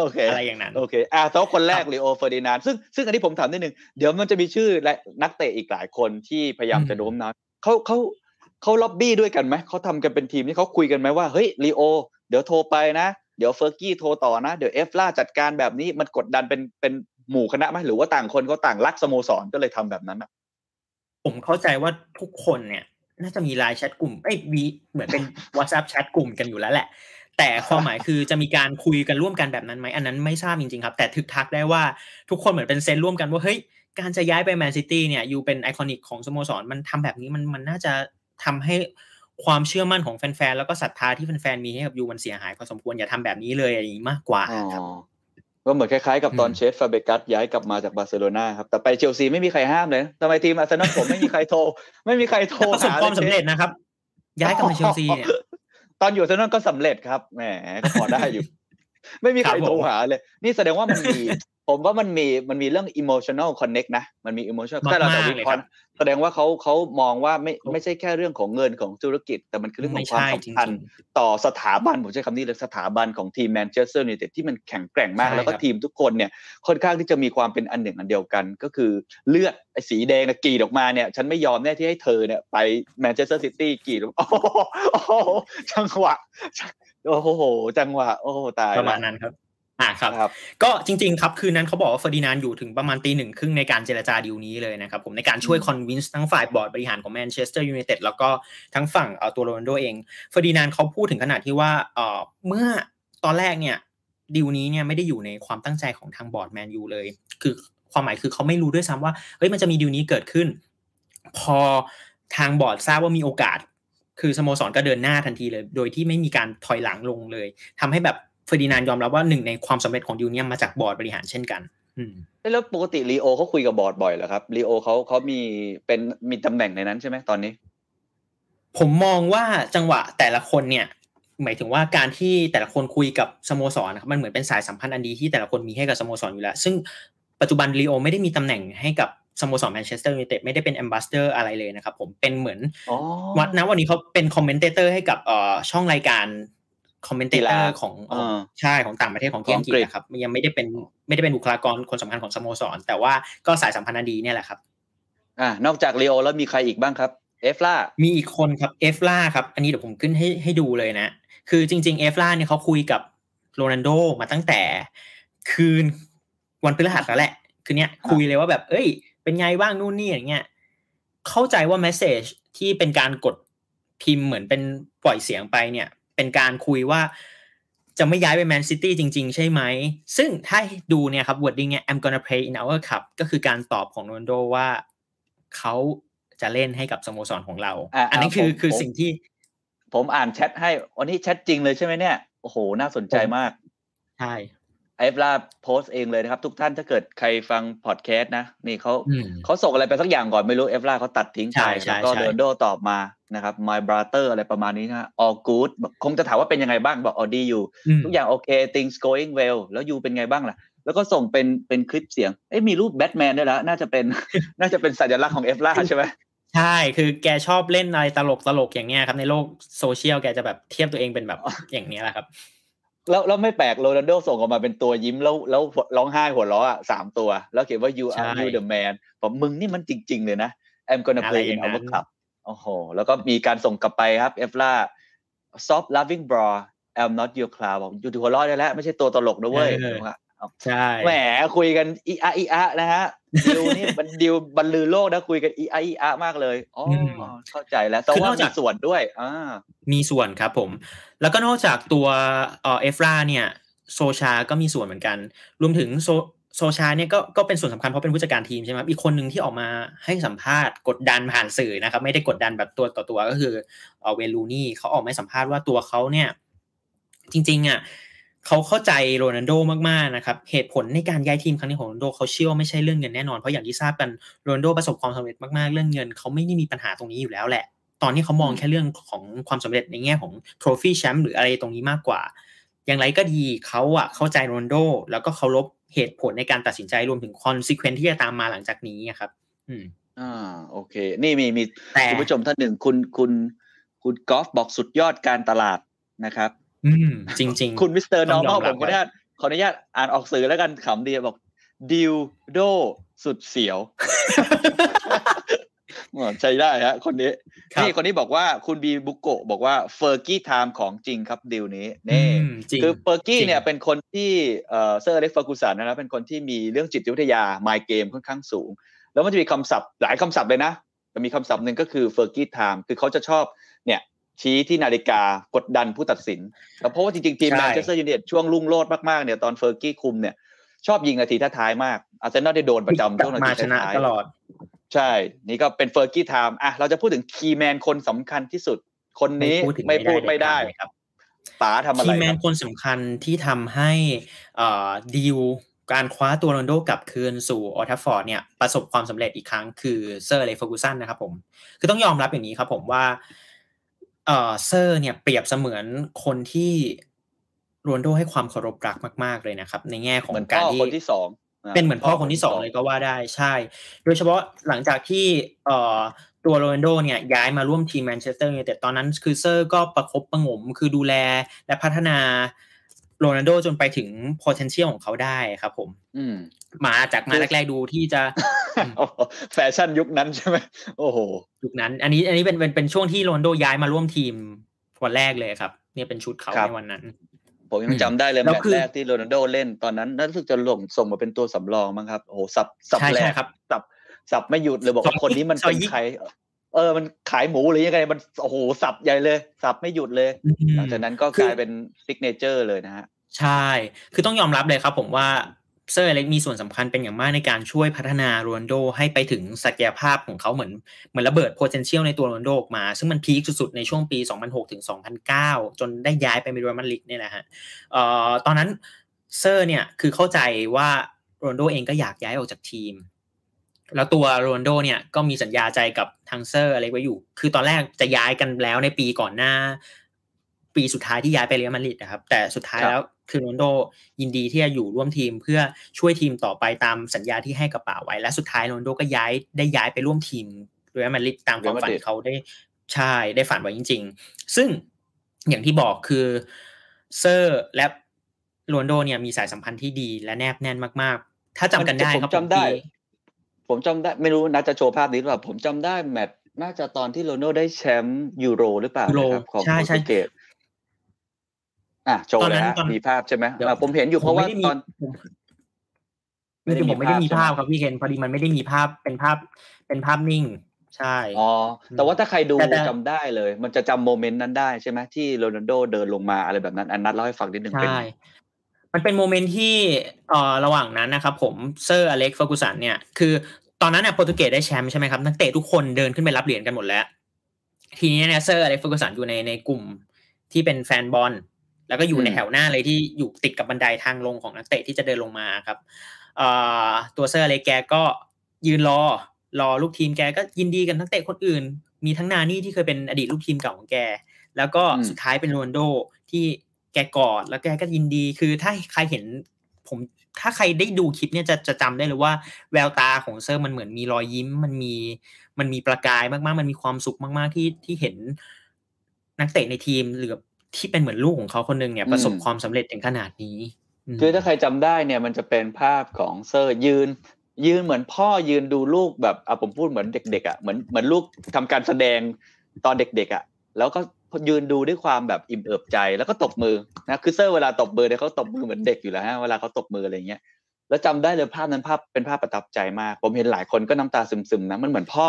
โอเคอะไรอย่างนั้นโอเคอ่าแต่ว่าคนแรกริโอเฟอร์ดินานด์ซึ่งซึ่งอันนี้ผมถามนิดนึง เดี๋ยวมันจะมีชื่อและนักเตะอีกหลายคนที่พยายามจะโน้มน้าวเขาเขาเขาล็อบบี้ด้วยกันไหมเขาทำกันเป็นทีมที่เขาคุยกันไหมว่าเฮ้ยริโอ เดี๋ยวโทรไปนะ เดี๋ยวเฟอร์กี้โทรต่อนะ เดี๋ยวเอฟร่าจัดการแบบนี้มันกดดันเป็นเป็นหมู่คณะไหมหรือว่าต่างคนก็ต่างรักสโมสรก็เลยทำแบบนั้นอะผมเข้าใจว่าทุกคนเนี่ย น่าจะมีไลน์แชทกลุ่มไอ้มีเหมือนเป็น WhatsApp แชทกลุ่มกันอยู่แล้วแหละ แต่ความหมายคือจะมีการคุยกันร่วมกันแบบนั้นไหมอันนั้นไม่ทราบจริงๆครับ แต่ทึกทักได้ว่าทุกคนเหมือนเป็น sense ร่วมกันว่าเฮ้ยการจะย้ายไปแมนซิตี้เนี่ยอยู่เป็น iconic ของสโมสรมันทำแบบนี้มันมันน่าจะทำให้ความเชื่อมั่นของแฟนๆแล้วก็ศรัทธาที่แฟนๆมีให้กับยูมันเสียหายพอสมควรอย่าทำแบบนี้เลยอย่างนี้มากกว่าครับก็เหมือนคล้ายๆกับตอนเชส ฟาเบรกาสย้ายกลับมาจากบาร์เซโลนาครับ แต่ไปเชลซีไม่มีใครห้ามเลยทำไมทีมอาร์เซนอลผมไม่มีใครโทร ไม่มีใครโทรประสบความสำเร็จนะครับ ย้ายกลับมาเชลซีเนี่ยต อนอยู่อาร์เซนอลก็สำเร็จครับแหมก็พอได้อยู่ ไม่มีใครโทรหาเลย นี่แสดงว่ามันมี ผมว่ามันมีมันมีเรื่อง emotional connect นะ มันมี emotional ถ้าเราจะวิเคราะห์แสดงว่าเขาเขามองว่าไม่ไม่ใช่แค่เรื่องของเงินของธุรกิจ แต่มันคือเรื่องของความสัมพันธ์ต่อสถาบัน ผมใช้คำนี้เลยสถาบันของทีมแมนเชสเตอร์ยูไนเต็ดที่มันแข็งแกร่งมาก แล้วก็ทีมทุกคนเนี่ยค่อนข้างที่จะมีความเป็นอันหนึ่งอันเดียวกัน ก็คือเลือดไอ้สีแดงกรีดออกมาเนี่ย ฉันไม่ยอมแน่ที่ให้เธอเนี่ยไปแมนเชสเตอร์ซิตี้กรีดโอ้โหจังหวะโอ้โหจังหวะโอ้ตายประมาณนั้นครับ อ่าครับรบก็จริง ๆ ครับ คืนนั้นเขาบอกว่าเฟอร์ดินานด์อยู่ถึงประมาณตีหนึ่งครึ่งในการเจรจาดีลนี้เลยนะครับผมในการช่วย convince ทั้งฝ่ายบอร์ดบริหารของแมนเชสเตอร์ยูไนเต็ดแล้วก็ทั้งฝั่งเอาตัวโรนัลโดเองเฟอร์ดินานด์เขาพูดถึงขนาดที่ว่าเอ่อเมื่อตอนแรกเนี่ยดีลนี้เนี่ยไม่ได้อยู่ในความตั้งใจของทางบอร์ดแมนยูเลย คือความหมายคือเขาไม่รู้ด้วยซ้ำว่าเฮ้ยมันจะมีดีลนี้เกิดขึ้น พอทางบอร์ดทราบว่ามีโอกาส คือสโมสรก็เดินหน้าทันทีเลย โดยที่ไม่มีการถอยหลังลงเลยทำให้แบบ เฟอร์ดินานด์ยอมรับว่าหนึ่งในความสำเร็จของดีลเนี่ยมาจากบอร์ดบริหารเช่นกัน อืมแล้วปกติริโอเขาคุยกับบอร์ดบ่อยเหรอครับริโอเขาเขามีเป็นมีตำแหน่งในนั้นใช่ไหมตอนนี้ ผมมองว่าจังหวะแต่ละคนเนี่ย หมายถึงว่าการที่แต่ละคนคุยกับสโมสรมันเหมือนเป็นสายสัมพันธ์อันดีที่แต่ละคนมีให้กับสโมสรอยู่แล้ว ซึ่งปัจจุบันริโอไม่ได้มีตำแหน่งให้กับสโมสรแมนเชสเตอร์ยูไนเต็ดไม่ได้เป็น ambassador อะไรเลยนะครับผมเป็นเหมือนวัดนะวันนี้เขาเป็น commentator ให้กับช่องรายการ commentator ของใช่ของต่างประเทศของที่อังกฤษนะครับยังไม่ได้เป็นไม่ได้เป็นบุคลากรคนสำคัญของสโมสร แต่ว่าก็สายสัมพันธ์ดีเนี่ยแหละครับอ่านอกจากริโอแล้วมีใครอีกบ้างครับเอฟร่ามีอีกคนครับเอฟร่าครับ อันนี้เดี๋ยวผมขึ้นให้ให้ดูเลยนะ คือจริงๆเอฟร่าเนี่ยเขาคุยกับโรนัลโดมาตั้งแต่คืนวันพฤหัสแล้วแหละ คือเนี้ยคุยเลยว่าแบบ เอ้ย เป็นไงบ้างนู่นนี่อย่างเงี้ยเข้าใจว่า message ที่เป็นการกดพิมพ์เหมือนเป็นปล่อยเสียงไปเนี่ย เป็นการคุยว่าจะไม่ย้ายไปแมนซิตี้จริง ๆ ใช่ไหม ซึ่งถ้าดูเนี่ยครับ wording เนี่ย I'm gonna play in our club ก็คือการตอบของโรนโดว่าเขาจะเล่นให้กับสโมสรของเรา อันนี้คือคือสิ่งที่ ผมอ่านแชทให้ วันนี้แชทจริงเลยใช่ไหมเนี่ย โอ้โห น่าสนใจมาก ใช่เอฟร่าโพสต์เองเลยนะครับ ทุกท่านถ้าเกิดใครฟังพอดแคสต์นะ นี่เขาเขาส่งอะไรไปสักอย่างก่อนไม่รู้เอฟร่าเขาตัดทิ้งไปแล้วก็โรนัลโดตอบมา นะครับ my brother อะไรประมาณนี้นะ all good คงจะถามว่าเป็นยังไงบ้างบอกอ๋อดีอยู่ ทุกอย่างโอเค things going well แล้ว you เป็นไงบ้างล่ะ แล้วก็ส่งเป็นเป็นคลิปเสียง เอ้มีรูปแบทแมนด้วยแล้วน่าจะเป็น น่าจะเป็นสัญลักษณ์ของเอฟร่าใช่ไหมใช่ คือแกชอบเล่นอะไรตลกตลกอย่างเงี้ยครับ ในโลกโซเชียลแกจะแบบเทียบตัวเองเป็นแบบอย่างนี้แหละครับ แล้วแล้วไม่แปลกโรนัลโดส่งออกมาเป็นตัวยิ้มแล้วแล้วร้องไห้หัวเราะอะสามตัว แล้วเขียนว่า you ใช่ are you the man ผมมึงนี่มันจริง ๆ เลยนะ I'm gonna อะไร play อ in ย่างนั้น our club โอ้โห แล้วก็มีการส่งกลับไปครับเอฟล่า stop loving bra I'm not your clown บอกอยู่หัวเราะได้แล้ว ไม่ใช่ตัวตลกนะเว้ยเออบอกว่าใช่แหมคุยกันอีอะอีอะนะฮะดิวนี่มันดิวบรรลือโลกนะคุยกันอีอะอีอะมากเลยอ๋ออเข้าใจแล้วแต่ว่ามีส่วนด้วยอ่ามีส่วนครับผม แล้วก็นอกจากตัวเอ่อเอฟราเนี่ยโซชาก็มีส่วนเหมือนกัน รวมถึงโซ โซชาเนี่ยก็ก็เป็นส่วนสำคัญเพราะเป็นผู้จัดการทีมใช่ไหมครับอีกคนหนึ่งที่ออกมาให้สัมภาษณ์กดดันผ่านสื่อนะครับ ไม่ได้กดดันแบบตัวต่อตัวก็คือเออเวลูนี่เขาออกมาให้สัมภาษณ์ว่าตัวเขาเนี่ย จริงๆอะเขาเข้าใจโรนัลโดมากๆนะครับ เหตุผลในการย้ายทีมครั้งนี้ของโรนัลโดเขาเชื่อว่าไม่ใช่เรื่องเงินแน่นอน เพราะอย่างที่ทราบกันโรนัลโดประสบความสำเร็จมากๆเรื่องเงินเขาไม่ได้มีปัญหาตรงนี้อยู่แล้วแหละ ตอนนี้เขามองแค่เรื่องของความสำเร็จในแง่ของ trophy แชมป์หรืออะไรตรงนี้มากกว่า อย่างไรก็ดีเขาอะเข้าใจโรนลโด แล้วก็เคารพเหตุผลในการตัดสินใจรวมถึง consequence ที่จะตามมาหลังจากนี้อะครับ อืมอ่าโอเค นี่มีมีแต่คุณผู้ชมท่านหนึ่งคุณคุณ คุณกอล์ฟบอกสุดยอดการตลาดนะครับ อืมจริง ๆ คุณมิสเตอร์ต้นอองร์มอลยอมรัผบมขออนุญาตขออนุญาตอ่านออกสื่อแล้วกันขำดีบอกดิวโดสุดเสียวอ๋อ ใช้ได้ฮะคนนี้ครับนี่คนนี้บอกว่าคุณบีบุโกะบอกว่าเฟอร์กี้ไทม์ของจริงครับดิวนี้อืนี่มจริงคือเฟอร์กี้จริงเนี่ยเป็นคนที่เอ่อเซอร์อเล็กซ์เฟอร์กูสันนะครับเป็นคนที่มีเรื่องจิตวิทยามายเกมค่อนข้างสูง แล้วมันจะมีคำศัพท์หลายคำศัพท์เลยนะแต่มีคำศัพท์หนึ่งก็คือเฟอร์กี้ไทม์คือเขาจะชอบเนี่ยชี้ที่นาฬิกากดดันผู้ตัดสินแล้วเพราะว่าจริงๆ ทีมใช่แมนเชสเตอร์ยูไนเต็ดช่วงรุ่งโรจน์มากๆเนี่ยตอนเฟอร์กี้คุมเนี่ยชอบยิงนาทีท้ายๆมากอาร์เซนอลได้โดนประจำช่วงนามาทีชนะท้ายๆตลอด ใช่ นี่ก็เป็น Fergie time อะเราจะพูดถึง key man คนสำคัญที่สุด คนนี้ไม่พูดถึงไม่พูดไม่ไม่ได้ได้เลยครับป๋าทำอะไร key man ครับคนสำคัญที่ทำให้เอ่อดีลการคว้าตัวโรนัลโดกลับคืนสู่โอลด์แทรฟฟอร์ดเนี่ยประสบความสำเร็จอีกครั้งคือเซอร์อเล็กซ์เฟอร์กูสันนะครับผม คือต้องยอมรับอย่างนี้ครับผมว่าเอ่อเซอร์เนี่ยเปรียบเสมือนคนที่โรนัลโดให้ความเคารพรักมาก ๆเลยนะครับ ในแง่ของเหมือนการพ่อที่คนที่สองะ เป็นเหมือนพ่อคนที่สองเลยก็ว่าได้ใช่ โดยเฉพาะหลังจากที่เอ่อตัวโรนัลโดเนี่ยย้ายมาร่วมทีมแมนเชสเตอร์ยูไนเต็ดตอนนั้นคือเซอร์ก็ประคบประหงมคือดูแลและพัฒนาโรนัลโดจนไปถึง potential ของเขาได้ครับผม อืมมาจากมาแรกๆดูที่จะแฟชั่นยุคนั้นใช่ไหมโอ้โหยุคนั้น อันนี้อันนี้เป็นเป็นเป็นช่วงที่โรนัลโดย้ายมาร่วมทีมวันแรกเลยครับ เนี่ยเป็นชุดเขาครับในวันนั้น ผมยังจำได้เลยแล้แมวตช์คือแรกที่โรนัลโดเล่นตอนนั้นน่ารู้สึกจะลงส่งมาเป็นตัวสำรองมั้งครับโอ้โหสับสับใช่แหลใช่กครับสับสับไม่หยุดเลยบอกว่าซอยคนนี้มันซอเป็ยนยิกใครเออมันขายหมูหรือยังไงมันโอ้โหสับใหญ่เลย สับไม่หยุดเลย หลังจากนั้นก็คืกอลายเป็นsignature เลยนะฮะใช่ คือต้องยอมรับเลยครับผมว่า เซอร์อเล็กซ์มีส่วนสำคัญเป็นอย่างมากในการช่วยพัฒนาโรนัลโดให้ไปถึงศักยภาพของเขาเหมือนเหมือนระเบิด potential ในตัวโรนัลโดออกมา ซึ่งมัน peak สุดๆ ในช่วงปี 2006ถึง2009 จนได้ย้ายไปเรอัลมาดริดเนี่ยนะฮะเอ่อตอนนั้นเซอร์เนี่ยคือเข้าใจว่าโรนัลโดเองก็อยากย้ายออกจากทีม แล้วตัวโรนัลโดเนี่ยก็มีสัญญาใจกับทางเซอร์อเล็กซ์ไว้อยู่ คือตอนแรกจะย้ายกันแล้วในปีก่อนหน้า ปีสุดท้ายที่ย้ายไปเรอัลมาดริดนะครับแต่สุดท้ายแล้ว คือโรนัลโดยินดีที่จะอยู่ร่วมทีมเพื่อช่วยทีมต่อไปตามสัญญาที่ให้กับป๋าไว้ และสุดท้ายโรนัลโดก็ย้ายได้ย้ายไปร่วมทีมเรอัลมาดริดตามความฝัน Real Madrid เขาได้ใช่ได้ฝันไว้จริง ๆ ซึ่งอย่างที่บอกคือเซอร์และโรนัลโดเนี่ยมีสายสัมพันธ์ที่ดีและแนบแน่นมากๆ ถ้าจำกันได้ผมครับจำได้ปีผมจำได้ไม่รู้น่าจะโชว์ภาพนี้หรือเปล่าผมจำได้แมตช์น่าจะตอนที่โรนัลโดได้แชมป์ยูโรหรือเปล่ายูโรนะครับของใช่โปรใช่ตุเกส อะโชว์ตอนเลนั้ยนฮะตอนมีภาพใช่ไหมเดี๋ยวอะผมเห็นอยู่เพราะว่าผมไม่ได้มีตอนไม่ได้คือผมไม่ได้มีมีภาภาพพใช่ไหมครับพี่เคนพอดีมันไม่ได้มีภาพเป็นภาพเป็นภาพนิ่ง ใช่อ๋อแต่ว่าถ้าใครดูแต่แต่จำได้เลย มันจะจำโมเมนต์นั้นได้ใช่ไหมที่โรนัลโดเดินลงมาอะไรแบบนั้นอันนัดเล่าให้ฟังนิดนึงเป็นใช่มันเป็นโมเมนต์ที่เอ่อระหว่างนั้นนะครับผมเซอร์อเล็กซ์เฟอร์กูสันเนี่ยคือตอนนั้นเนี่ยโปรตุเกสได้แชมป์ใช่ไหมครับนักเตะทุกคนเดินขึ้นไปรับเหรียญกันหมดแล้ว ทีนี้เนี่ยเซอร์อเล็กซ์เฟอร์กูสันอยู่ในในกลุ่มที่เป็นแฟนบอล แล้วก็อยู่ในอืมแถวหน้าเลยที่อยู่ติดกับบันไดทางลงของนักเตะที่จะเดินลงมาครับเอ่อตัวเซอร์อเล็กซ์แกก็ยืนรอรอลูกทีมแกก็ยินดีกับนักเตะคนอื่น มีทั้งนานี่ที่เคยเป็นอดีตลูกทีมเก่าของแก แล้วก็อืมสุดท้ายเป็นโรนลโดที่แกกอดแล้วแกก็ยินดีคือถ้าใครเห็นผมถ้าใครได้ดูคลิปเนี่ยจะจะจำได้เลยว่า แววตาของเซอร์มันเหมือนมีรอยยิ้ม มันมีมันมีประกายมากๆ มันมีความสุขมาก ๆที่ที่เห็นนักเตะในทีมหรือ ที่เป็นเหมือนลูกของเขาคนหนึ่งเนี่ยประสบความสำเร็จถึงขนาดนี้ คือถ้าใครจำได้เนี่ยมันจะเป็นภาพของเซอร์ยืน ยืนเหมือนพ่อยืนดูลูกแบบอะผมพูดเหมือนเด็กๆอะเหมือนเหมือนลูกทำการแสดงตอนเด็กๆอะแล้วก็ยืนดูด้วยความแบบอิ่มเอิบใจแล้วก็ตบมือนะคือเซอร์เวลาตบมือเนี่ยเขาตบมือเหมือนเด็กอยู่แล้วฮะเวลาเขาตบมืออะไรเงี้ยแล้วจำได้เลยภาพนั้นภาพเป็นภาพประทับใจมาก ผมเห็นหลายคนก็น้ำตาซึมๆนะมันเหมือนพ่อ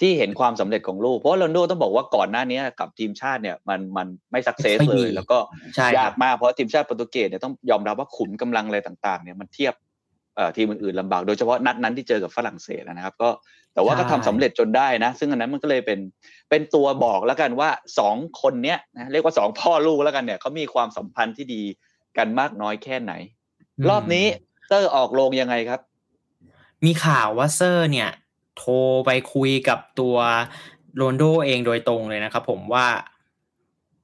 ที่เห็นความสำเร็จของลูก เพราะโรนโดต้องบอกว่าก่อนหน้านี้กับทีมชาติเนี่ยมันมันไม่สักเซสเลย แล้วก็ยากมากเพราะทีมชาติโปรตุเกสเนี่ยต้องยอมรับว่าขุมกำลังอะไรต่างๆเนี่ยมันเทียบทีมอื่นๆลำบากโดยเฉพาะนัดนั้นที่เจอกับฝรั่งเศสนะครับ ก็แต่ว่าก็ทำสำเร็จจนได้นะ ซึ่งอันนั้นมันก็เลยเป็นเป็นตัวบอกแล้วกันว่าสองคนเนี้ยนะเรียกว่าสองพ่อลูกแล้วกันเนี่ยเขามีความสัมพันธ์ที่ดีกันมากน้อยแค่ไหน รอบนี้เซอร์ออกโรงยังไงครับ มีข่าวว่าเซอร์เนี่ย โทรไปคุยกับตัวโรนัลโดเองโดยตรงเลยนะครับผมว่า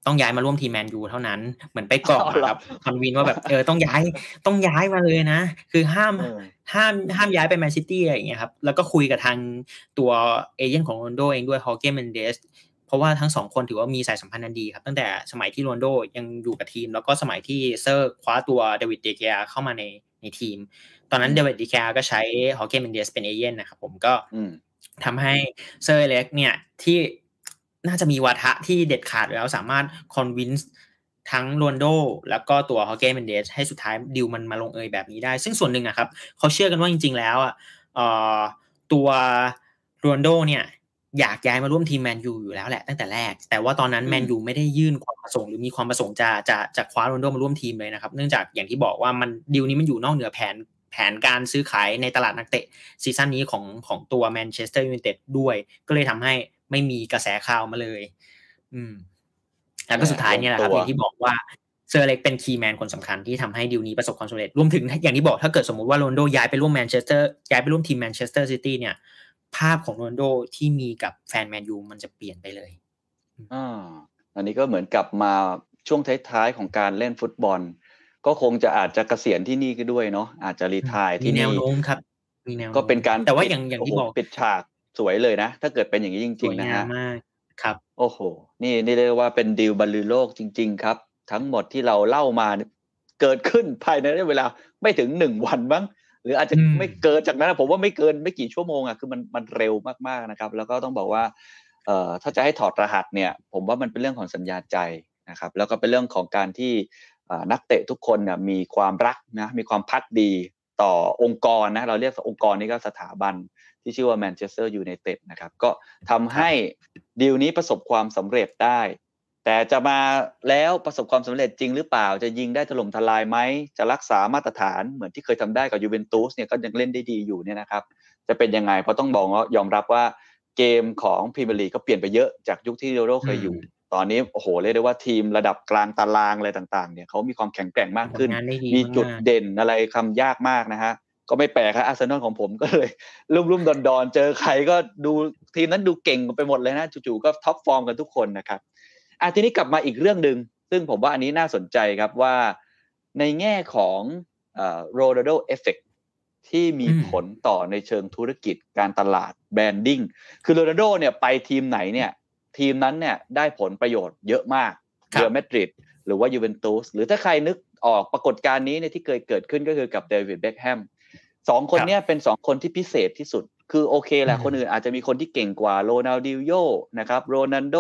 ต้องย้ายมาร่วมทีมแมนยูเท่านั้น เหมือนไปกรอกครับ convince ว่าแบบเออต้องย้ายต้องย้ายมาเลยนะ คือห้ามห้ามห้ามย้ายไปแมนซิตี้อะไรอย่างเงี้ยครับ แล้วก็คุยกับทางตัว agent ของโรนัลโดเองด้วยฮอร์เก้เมนเดสเพราะว่าทั้งสองคนถือว่ามีสายสัมพันธ์อันดีครับ ตั้งแต่สมัยที่โรนัลโดยังอยู่กับทีม แล้วก็สมัยที่เซอร์คว้าตัวเดวิดเดเกียเข้ามาในในทีม ตอนนั้นเดวิดเดเกียก็ใช้ฮอร์เก้เมนเดสเป็น agent นะครับผมก็ทำให้เซอร์อเล็กซ์เนี่ยที่น่าจะมีวาทะที่เด็ดขาดแล้วสามารถ convince ทั้งโรนัลโดแล้วก็ตัวฮอร์เก้เมนเดสให้สุดท้ายดีลมันมาลงเอยแบบนี้ได้ ซึ่งส่วนหนึ่งอะครับเขาเชื่อกันว่าจริง ๆ แล้วอะตัวโรนัลโดเนี่ยอยากย้ายมาร่วมทีมแมนยูอยู่แล้วแหละตั้งแต่แรก แต่ว่าตอนนั้นแมนยูไม่ได้ยื่นความประสงค์หรือมีความประสงค์จะจะจะคว้าโรนัลโดมาร่วมทีมเลยนะครับ เนื่องจากอย่างที่บอกว่ามันดีลนี้มันอยู่นอกเหนือแผน แผนการซื้อขายในตลาดนักเตะ season นี้ของของตัวแมนเชสเตอร์ยูไนเต็ดด้วย ก็เลยทำให้ไม่มีกระแสข่าวมาเลย อืม แล้วก็สุดท้ายเนี่ยแหละครับอย่างที่บอกว่าเซอร์อเล็กซ์เป็น key man คนสำคัญที่ทำให้ดีลนี้ประสบความสำเร็จ รวมถึงอย่างที่บอกถ้าเกิดสมมติว่าโรนัลโดย้ายไปร่วมแมนเชสเตอร์ย้ายไปร่วมทีมแมนเชสเตอร์ซิตี้เนี่ย ภาพของโรนโดที่มีกับแฟนแมนยูมันจะเปลี่ยนไปเลยอ่าอันนี้ก็เหมือนกลับมาช่วงท้ายๆของการเล่นฟุตบอล ก็คงจะอาจจะเกษียณที่นี่ก็ด้วยเนาะอาจจะรีทายที่นี่แนวโน้มครับมีแนวก็เป็นการแต่ว่าอย่างอย่างที่บอกปิดฉากสวยเลยนะ ถ้าเกิดเป็นอย่างนี้จริง ๆ นะฮะมากครับ โอ้โห นี่นี่เรียกว่าเป็นดีลบรรลือโลกจริง ๆ ครับ ทั้งหมดที่เราเล่ามาเกิดขึ้นภายในเวลาไม่ถึงหนึ่งวันบ้างหรืออาจจะไม่เกินจากนั้นผมว่าไม่เกินไม่กี่ชั่วโมงอะคือมันมันเร็วมากๆนะครับ แล้วก็ต้องบอกว่าเอ่อถ้าจะให้ถอดรหัสเนี่ย ผมว่ามันเป็นเรื่องของสัญญาใจนะครับ แล้วก็เป็นเรื่องของการที่ นักเตะทุกคนเนี่ยมีความรักนะมีความพักดีต่อองค์กรนะเราเรียกองค์กรนี้ก็สถาบันที่ชื่อว่าแมนเชสเตอร์ยูไนเต็ดนะครับก็ทำให้ดีลนี้ประสบความสำเร็จได้ แต่จะมาแล้วประสบความสำเร็จจริงหรือเปล่า จะยิงได้ถล่มทลายไหม จะรักษามาตรฐานเหมือนที่เคยทำได้กับยูเวนตุสเนี่ยก็ยังเล่นได้ดีอยู่เนี่ยนะครับจะเป็นยังไงเพราะต้องบอกว่ายอมรับว่าเกมของพรีเมียร์ลีกก็เปลี่ยนไปเยอะจากยุคที่โรโรเคยอยู่ ตอนนี้โอ้โหเรียกได้ว่าทีมระดับกลางตารางอะไรต่างๆ เนี่ยเขามีความแข็งแกร่งมากขึ้น มีจุดเด่นอะไรคำยากมากนะฮะก็ไม่แปลกครับอาร์เซนอลของผมก็เลยลุ่มลุ่มดอนดอนเจอใครก็ดูทีมนั้นดูเก่งไปหมดเลยนะจู่ๆก็ top form กันทุกคนนะครับอะทีนี้กลับมาอีกเรื่องหนึ่งซึ่งผมว่าอันนี้น่าสนใจครับว่าในแง่ของโรนัลโดเอฟเฟกที่มีผลต่อในเชิงธุรกิจการตลาด branding คือโรนัลโดเนี่ยไปทีมไหนเนี่ย ทีมนั้นเนี่ยได้ผลประโยชน์เยอะมากเรอัลมาดริดหรือว่ายูเวนตุสหรือถ้าใครนึกออกปรากฏการณ์นี้เนี่ยที่เคยเกิดขึ้นก็คือกับเดวิดเบคแฮมสองคนเนี้ยเป็นสองคนที่พิเศษที่สุด คือโอเคแหละคนอื่นอาจจะมีคนที่เก่งกว่าโรนัลดินโญ่นะครับโรนัลโด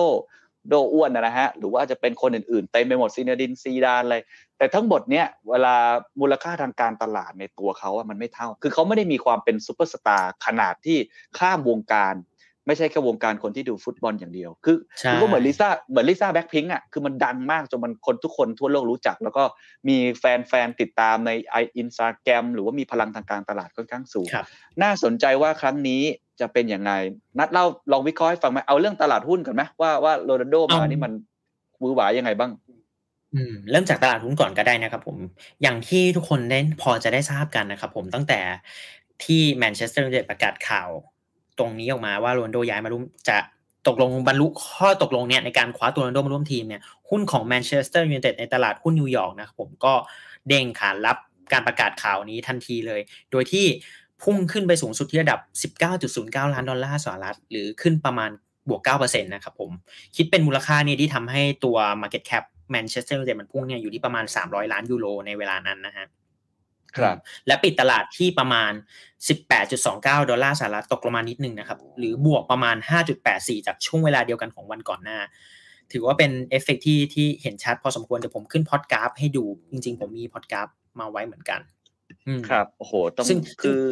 โดอ้วนนะฮะหรือว่าจะเป็นคนอื่นๆเต็มไปหมดซีเนดีนซีดานอะไรแต่ทั้งหมดเนี้ยเวลามูลค่าทางการตลาดในตัวเขาอะมันไม่เท่า คือเขาไม่ได้มีความเป็นซูเปอร์สตาร์ขนาดที่ข้ามวงการ ไม่ใช่แค่วงการคนที่ดูฟุตบอลอย่างเดียว คือคือก็เหมือนลิซ่าเหมือนลิซ่าแบ็คพิงค์อะคือมันดังมากจนมันคนทุกคนทั่วโลกรู้จัก แล้วก็มีแฟนๆติดตามในไออินสตาแกรมหรือว่ามีพลังทางการตลาดค่อนข้างสูง น่าสนใจว่าครั้งนี้จะเป็นอย่างไง นัทเล่าลองวิเคราะห์ให้ฟังไหมเอาเรื่องตลาดหุ้นก่อนไหมว่าว่าโรนัลโดมานี่มันหวือหวายังไงบ้างอืมเริ่มจากตลาดหุ้นก่อนก็ได้นะครับผม อย่างที่ทุกคนได้พอจะได้ทราบกันนะครับผมตั้งแต่ที่แมนเชสเตอร์ยูไนเต็ดประกาศข่าว ตรงนี้ออกมาว่าโรนัลโดย้ายมาร่วมจะตกลงบรรลุข้อตกลงเนี่ยในการคว้าตัวโรนัลโดมาร่วมทีมเนี่ยหุ้นของแมนเชสเตอร์ยูไนเต็ดในตลาดหุ้นนิวยอร์กนะครับผมก็เด้งขานรับการประกาศข่าวนี้ทันทีเลย โดยที่พุ่งขึ้นไปสูงสุดที่ระดับ 19.09 ล้านดอลลาร์สหรัฐ หรือขึ้นประมาณบวก 9%นะครับผม คิดเป็นมูลค่านี่ที่ทำให้ตัว Market Cap แมนเชสเตอร์ยูไนเต็ดมันพุ่งเนี่ยอยู่ที่ประมาณ 300 ล้านยูโรในเวลานั้นนะฮะ ครับและปิดตลาดที่ประมาณ 18.29 ดอลลาร์สหรัฐตกลงมานิดนึงนะครับหรือบวกประมาณ 5.84 จากช่วงเวลาเดียวกันของวันก่อนหน้า ถือว่าเป็นเอฟเฟกที่ที่เห็นชัดพอสมควรเดี๋ยวผมขึ้นพอดกราฟให้ดูจริงๆ ผมมีพอดกราฟมาไว้เหมือนกันอืมครับโอ้โหต้องซึ่งคือ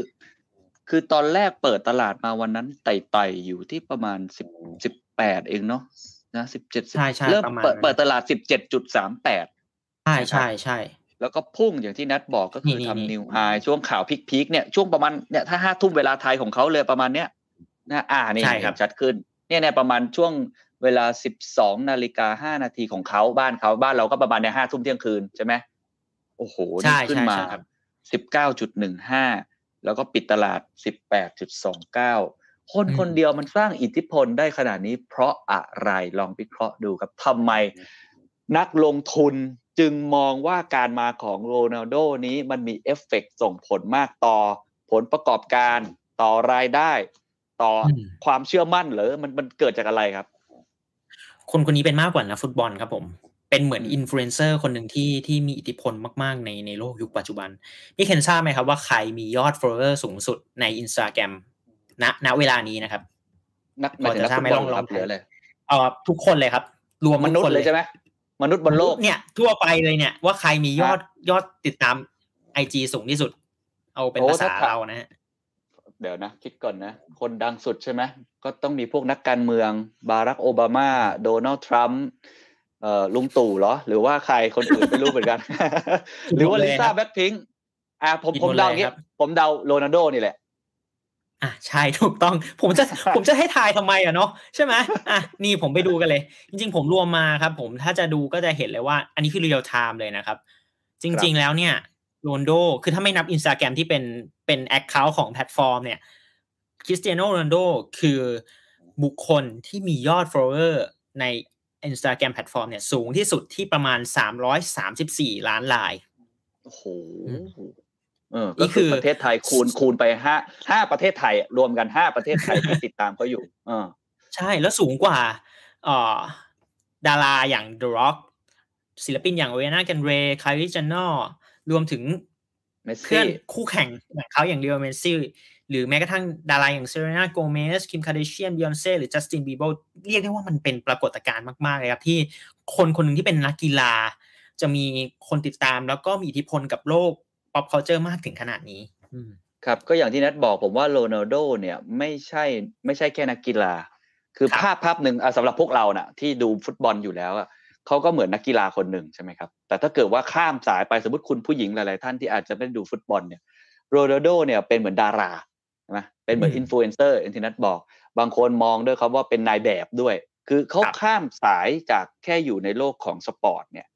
คือตอนแรกเปิดตลาดมาวันนั้นไต่ๆอยู่ที่ประมาณสิบสิบแปดเองเนาะนะสิบเจ็ดใช่ใช่เริ่มประมาณเปิดนั้นเปิดตลาดสิบเจ็ดจุดสามแปดใช่ใช่ใช่ แล้วก็พุ่งอย่างที่นัดบอกก็คือนี่นี่ทำนี่นิวไฮช่วงข่าวพีคๆเนี่ยช่วงประมาณเนี่ยถ้าห้าทุ่มเวลาไทยของเขาเลยประมาณเนี้ยนะอ่านี่ใช่ครับเห็นชัดขึ้น เนี่ยเนี่ยประมาณช่วงเวลาสิบสองนาฬิกาห้านาทีของเขาบ้านเขาบ้านเราก็ประมาณเนี่ยห้าทุ่มเที่ยงคืนใช่ไหมโอ้โหใช่นี่ขึ้นใช่มาใช่ครับสิบเก้าจุดหนึ่งห้าแล้วก็ปิดตลาดสิบแปดจุดสองเก้าคนอืมคนเดียวมันสร้างอิทธิพลได้ขนาดนี้ เพราะอะไรลองวิเคราะห์ดูครับทำไมนักลงทุน จึงมองว่าการมาของโรนัลโดนี้มันมีเอฟเฟกต์ส่งผลมากต่อผลประกอบการต่อรายได้ ต่ออมความเชื่อมั่นเหรือมันมันเกิดจากอะไรครับ คนคนนี้เป็นมากกว่านักฟุตบอลครับผม เป็นเหมือนอืมอินฟลูเอนเซอร์คนหนึ่งที่ที่มีอิทธิพลมาก ๆ ในในโลกยุคปัจจุบันพี่เคนทราบไหมครับว่าใครมียอด follower สูงสุดในอินสตาแกรมณณเวลานี้นะครับ นักหมายถึงนักฟุตบอลเหรอครับพอจะทราบไหมลองลองหรืออะไรเอ่อทุกคนเลยครับ รวมมทุกนุษคนย์เลยใช่ไหม มนุษย์บนโลกเนี่ย ทั่วไปเลยเนี่ย ว่าใครมียอดยอดติดตามไอจีสูงที่สุด เอาเป็นโอ้ภาษาถ้าถามเรานะฮะเดี๋ยวนะ คิดก่อนนะ คนดังสุดใช่ไหมก็ต้องมีพวกนักการเมือง บารักโอบามา โดนัลด์ทรัมป์เอ่อลุงตู่เหรอ หรือว่าใครคนอื่นไม่รู้เหมือนกัน หรือว่าลิซ่าแบ็คพิงค์อ่าผมผิดผมหมดเดาเลยอย่างงี้ครับผมเดาโรนัลโดนี่แหละ อะใช่ถูกต้องผมจะผมจะให้ทายทำไมอะเนาะใช่ไหมอะนี่ผมไปดูกันเลย จริง ๆ ผมรวมมาครับ ผมถ้าจะดูก็จะเห็นเลยว่า อันนี้คือ real-time เลยนะครับ จริง ๆ แล้วเนี่ยโรนัลโดคือถ้าไม่นับอินสตาแกรมที่เป็นเป็น account ของแพลตฟอร์มเนี่ยคริสเตียโนโรนัลโดคือบุคคลที่มียอด follower ใน Instagram แพลตฟอร์มเนี่ยสูงที่สุดที่ประมาณ 334 ล้านราย โอ้โหอืมเออนี่ ก็คือคือประเทศไทยคูณคูณไปห้าห้าประเทศไทยอะรวมกันห้าประเทศไทยที่ติดตามเขาอยู่เออใช่แล้วสูงกว่าเอ่อดาราอย่าง The Rock ศิลปินอย่างเวน่ากันเรย์คาริจันนอรวมถึงเมสเพื่อซี่นคู่แข่งอย่างเขาอย่างเดียวเมสซี่หรือแม้กระทั่งดาราอย่างเซเรนาโกเมสคิมคาเดเชียนบิออนเซ่หรือจัสตินบีโบเรียกได้ว่ามันเป็นปรากฏการณ์มากๆเลยครับ ที่คนคนหนึ่งที่เป็นนักกีฬา จะมีคนติดตามแล้วก็มีอิทธิพลกับโลก pop culture มากถึงขนาดนี้อืมครับก็อย่างที่นัทบอกผมว่าโรนัลโดเนี่ยไม่ใช่ไม่ใช่แค่นักกีฬา คือครับภาพภาพหนึ่งอะสำหรับพวกเราน่ะ ที่ดูฟุตบอลอยู่แล้วอะเขาก็เหมือนนักกีฬาคนหนึ่งใช่ไหมครับ แต่ถ้าเกิดว่าข้ามสายไปสมมติคุณผู้หญิงหลาย ๆ ท่านที่อาจจะไม่ได้ดูฟุตบอลเนี่ยโรนัลโดเนี่ยเป็นเหมือนดาราใช่ไหมเป็นเหมือนอืมอินฟลูเอนเซอร์อย่างที่นัทบอก บางคนมองด้วยครับว่าเป็นนายแบบด้วย คือเขาครับข้ามสายจากแค่อยู่ในโลกของสปอร์ตเนี่ย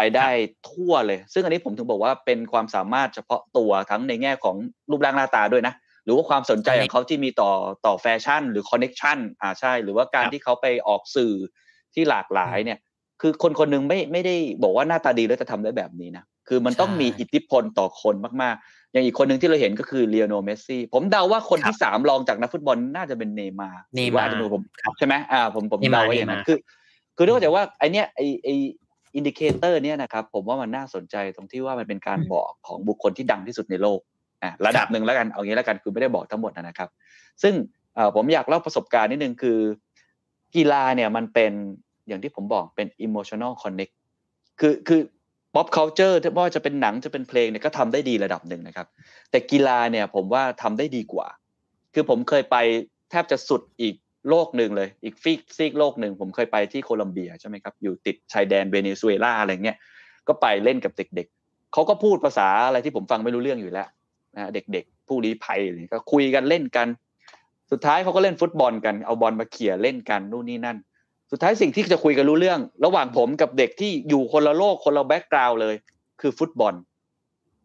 ไปได้ทั่วเลย ซึ่งอันนี้ผมถึงบอกว่าเป็นความสามารถเฉพาะตัวทั้งในแง่ของรูปร่างหน้าตาด้วยนะ หรือว่าความสนใจของเขาที่มีต่อต่อแฟชั่น หรือ connection อ่าใช่ หรือว่าการครับที่เขาไปออกสื่อที่หลากหลายเนี่ย คือคนคนหนึ่งไม่ไม่ได้บอกว่าหน้าตาดีแล้วจะทำได้แบบนี้นะ คือมันต้องใช่มีอิทธิพลต่อคนมากๆ อย่างอีกคนหนึ่งที่เราเห็นก็คือเลโอเนลเมสซี่ ผมเดาว่าคนครับที่สามรองจากนักฟุตบอลน่าจะเป็นเนย์มาร์เนย์มาร์หรือว่าอาจจะเป็นผมครับใช่ไหมอ่าผมผมเนย์มาเดาร์ไว้อย่างนั้นเนย์มาร์คือ คือต้องเข้าใจว่าไอเนี้ยไอไอ indicator เนี่ยนะครับผมว่ามันน่าสนใจตรงที่ว่ามันเป็นการบอกของบุคคลที่ดังที่สุดในโลกอะระดับหนึ่งแล้วกันเอางี้แล้วกันคือไม่ได้บอกทั้งหมดนะครับ ซึ่งเอ่อผมอยากเล่าประสบการณ์นิดนึงคือ กีฬาเนี่ยมันเป็นอย่างที่ผมบอกเป็น emotional connect คือคือ pop culture ไม่ว่าจะเป็นหนังจะเป็นเพลงเนี่ยก็ทำได้ดีระดับหนึ่งนะครับ แต่กีฬาเนี่ยผมว่าทำได้ดีกว่า คือผมเคยไปแทบจะสุดอีก โลกหนึ่งเลย อีกฟีกซีกโลกหนึ่งผมเคยไปที่โคลัมเบียใช่ไหมครับอยู่ติดชายแดนเวเนซุเอลาอะไรเงี้ยก็ไปเล่นกับเด็กๆเขาก็พูดภาษาอะไรที่ผมฟังไม่รู้เรื่องอยู่แล้วนะเด็กๆ ผู้ลี้ภัยอะไรก็คุยกันเล่นกัน สุดท้ายเขาก็เล่นฟุตบอลกันเอาบอลมาเขี่ยเล่นกันนู่นนี่นั่น สุดท้ายสิ่งที่จะคุยกันรู้เรื่อง ระหว่างผมกับเด็กที่อยู่คนละโลกคนละ background เลย คือฟุตบอล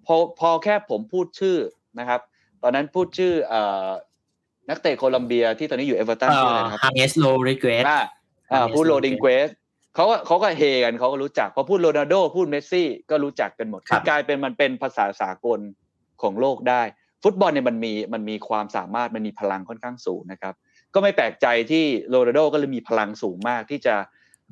พอพอแค่ผมพูดชื่อนะครับ ตอนนั้นพูดชื่ออ นักเตะโคลัมเบียที่ตอนนี้อยู่เอเวอร์ตันชื่ออะไรนะครับฮาเมสโรดริเกซอ่าอ่า James พูดโรดิง Rodriguez เกสเขาก็เขาก็เฮกันเขาก็รู้จักพอพูดโรนัลโดพูดเมสซี่ก็รู้จักกันหมดครับกลายเป็นมันเป็นภาษาสากลของโลกได้ ฟุตบอลเนี่ยมันมีมันมีความสามารถมันมีพลังค่อนข้างสูงนะครับ ก็ไม่แปลกใจที่โรนัลโดก็เลยมีพลังสูงมากที่จะ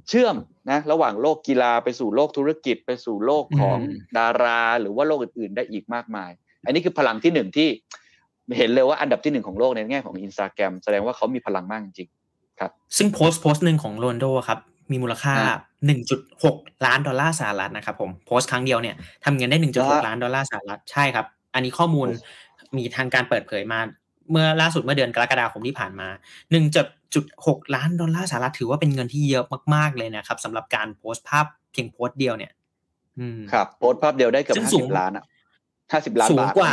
เชื่อมนะระหว่างโลกกีฬาไปสู่โลกธุรกิจไปสู่โลกของดารา หรือว่าโลกอื่นๆ ได้อีกมากมาย อันนี้คือพลังที่หนึ่งที่ เห็นเลยว่าอันดับที่หนึ่งของโลกในแง่ของอินสตาแกรมแสดงว่าเขามีพลังมากจริงครับ ซึ่งโพสต์โพสต์หนึ่งของโรนัลโดครับ มีมูลค่า 1.6 ล้านดอลลาร์สหรัฐนะครับผมโพสต์ครั้งเดียวเนี่ยทำเงินได้ 1.6 ล้านดอลลาร์สหรัฐใช่ครับ อันนี้ข้อมูลมีทางการเปิดเผยมา เมื่อล่าสุดเมื่อเดือนกรกฎาคมที่ผ่านมา 1.6 ล้านดอลลาร์สหรัฐถือว่าเป็นเงินที่เยอะมากๆเลยนะครับสำหรับการโพสต์ภาพเพียงโพสต์เดียวเนี่ยครับโพสต์ภาพเดียวได้เกือบห้าสิบล้านอะ ห้าสิบล้านบาทกว่า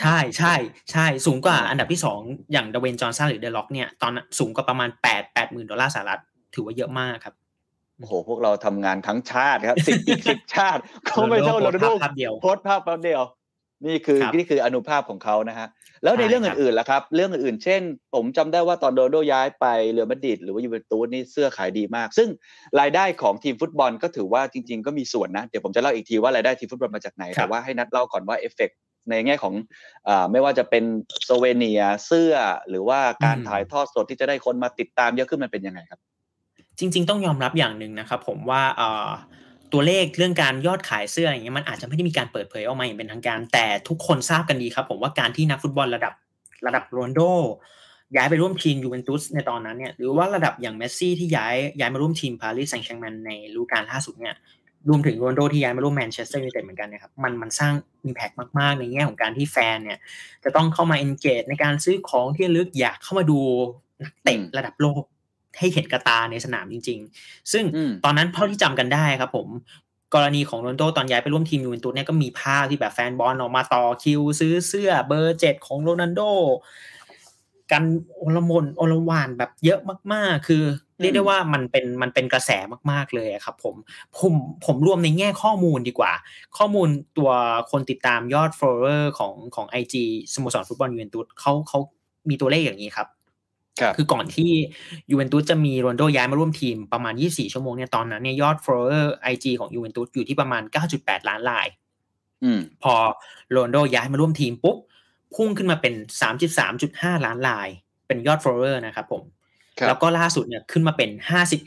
ใช่ใช่ใช่สูงกว่าอันดับที่สองอย่างดเวย์นจอห์นสันหรือ The Rock เนี่ยตอนสูงกว่าประมาณแปดแปดหมื่นดอลลาร์สหรัฐถือว่าเยอะมากครับโอ้โหพวกเราทำงานทั้งชาติครับสิบอีกสิบชาติเขาไม่เท่าโรนัลโดโพสต์ภาพแป๊บเดียว นี่คือนี่คืออานุภาพของเขานะฮะแล้วในเรื่องอื่นๆล่ะครับ เรื่องอื่นๆเช่น ผมจำได้ว่าตอนโรนัลโดย้ายไปเรอัลมาดริดหรือว่ายูเวนตุสนี่เสื้อขายดีมาก ซึ่งรายได้ของทีมฟุตบอลก็ถือว่าจริง ๆ ก็มีส่วนนะ เดี๋ยวผมจะเล่าอีกทีว่ารายได้ทีมฟุตบอลมาจากไหน แต่ว่าให้นัดเล่าก่อนว่าเอฟเฟกในแง่ของอไม่ว่าจะเป็น souvenir เสื้อหรือว่าการถ่ายทอดสดที่จะได้คนมาติดตามเยอะขึ้นมันเป็นยังไงครับ จริง ๆ ต้องยอมรับอย่างหนึ่งนะครับ ผมว่า ตัวเลขเรื่องการยอดขายเสื้ออย่างเงี้ยมันอาจจะไม่ได้มีการเปิดเผยออกมาอย่างเป็นทางการ แต่ทุกคนทราบกันดีครับ ผมว่าการที่นักฟุตบอลระดับระดับโรนัลโดย้ายไปร่วมทีมยูเวนตุสในตอนนั้นเนี่ยหรือว่าระดับอย่างเมสซี่ที่ย้ายย้ายมาร่วมทีมปารีสแซงต์แชร์กแมงในฤดูกาลล่าสุดเนี่ยรวมถึงโรนัลโดที่ย้ายมาร่วมแมนเชสเตอร์ยูไนเต็ดเหมือนกันนะครับมันมันสร้าง impact มาก ๆ ในแง่ของการที่แฟนเนี่ยจะต้องเข้ามา engage ในการซื้อของที่ระลึกอยากเข้ามาดูนักเตะระดับโลก ให้เห็นกับตาในสนามจริง ๆ ซึ่งตอนนั้นเท่าที่จำกันได้ครับผมกรณีของโรนัลโดตอนย้ายไปร่วมทีมยูเวนตุสเนี่ยก็มีภาพที่แบบแฟนบอลออกมาต่อคิว ซื้อเสื้อเบอร์เจ็ดของโรนัลโด กันอลหม่านอลวนแบบเยอะมาก ๆ คือเรียกได้ว่ามันเป็นมันเป็นกระแสมาก ๆ เลยครับผมผมผมรวมในแง่ข้อมูลดีกว่า ข้อมูลตัวคนติดตามยอด follower ของของ IG สโมสรฟุตบอลยูเวนตุสเขาเขามีตัวเลขอย่างนี้ครับ คือก่อนที่ยูเวนตุสจะมีโรนัลโดย้ายมาร่วมทีมประมาณ 24 ชั่วโมงเนี่ยตอนนั้นเนี่ยยอด follower IG ของยูเวนตุสอยู่ที่ประมาณ 9.8 ล้านรายพอโรนัลโดย้ายมาร่วมทีมปุ๊บ พุ่งขึ้นมาเป็น 33.5 ล้านราย เป็นยอด follower นะครับผม แล้วก็ล่าสุดเนี่ยขึ้นมาเป็น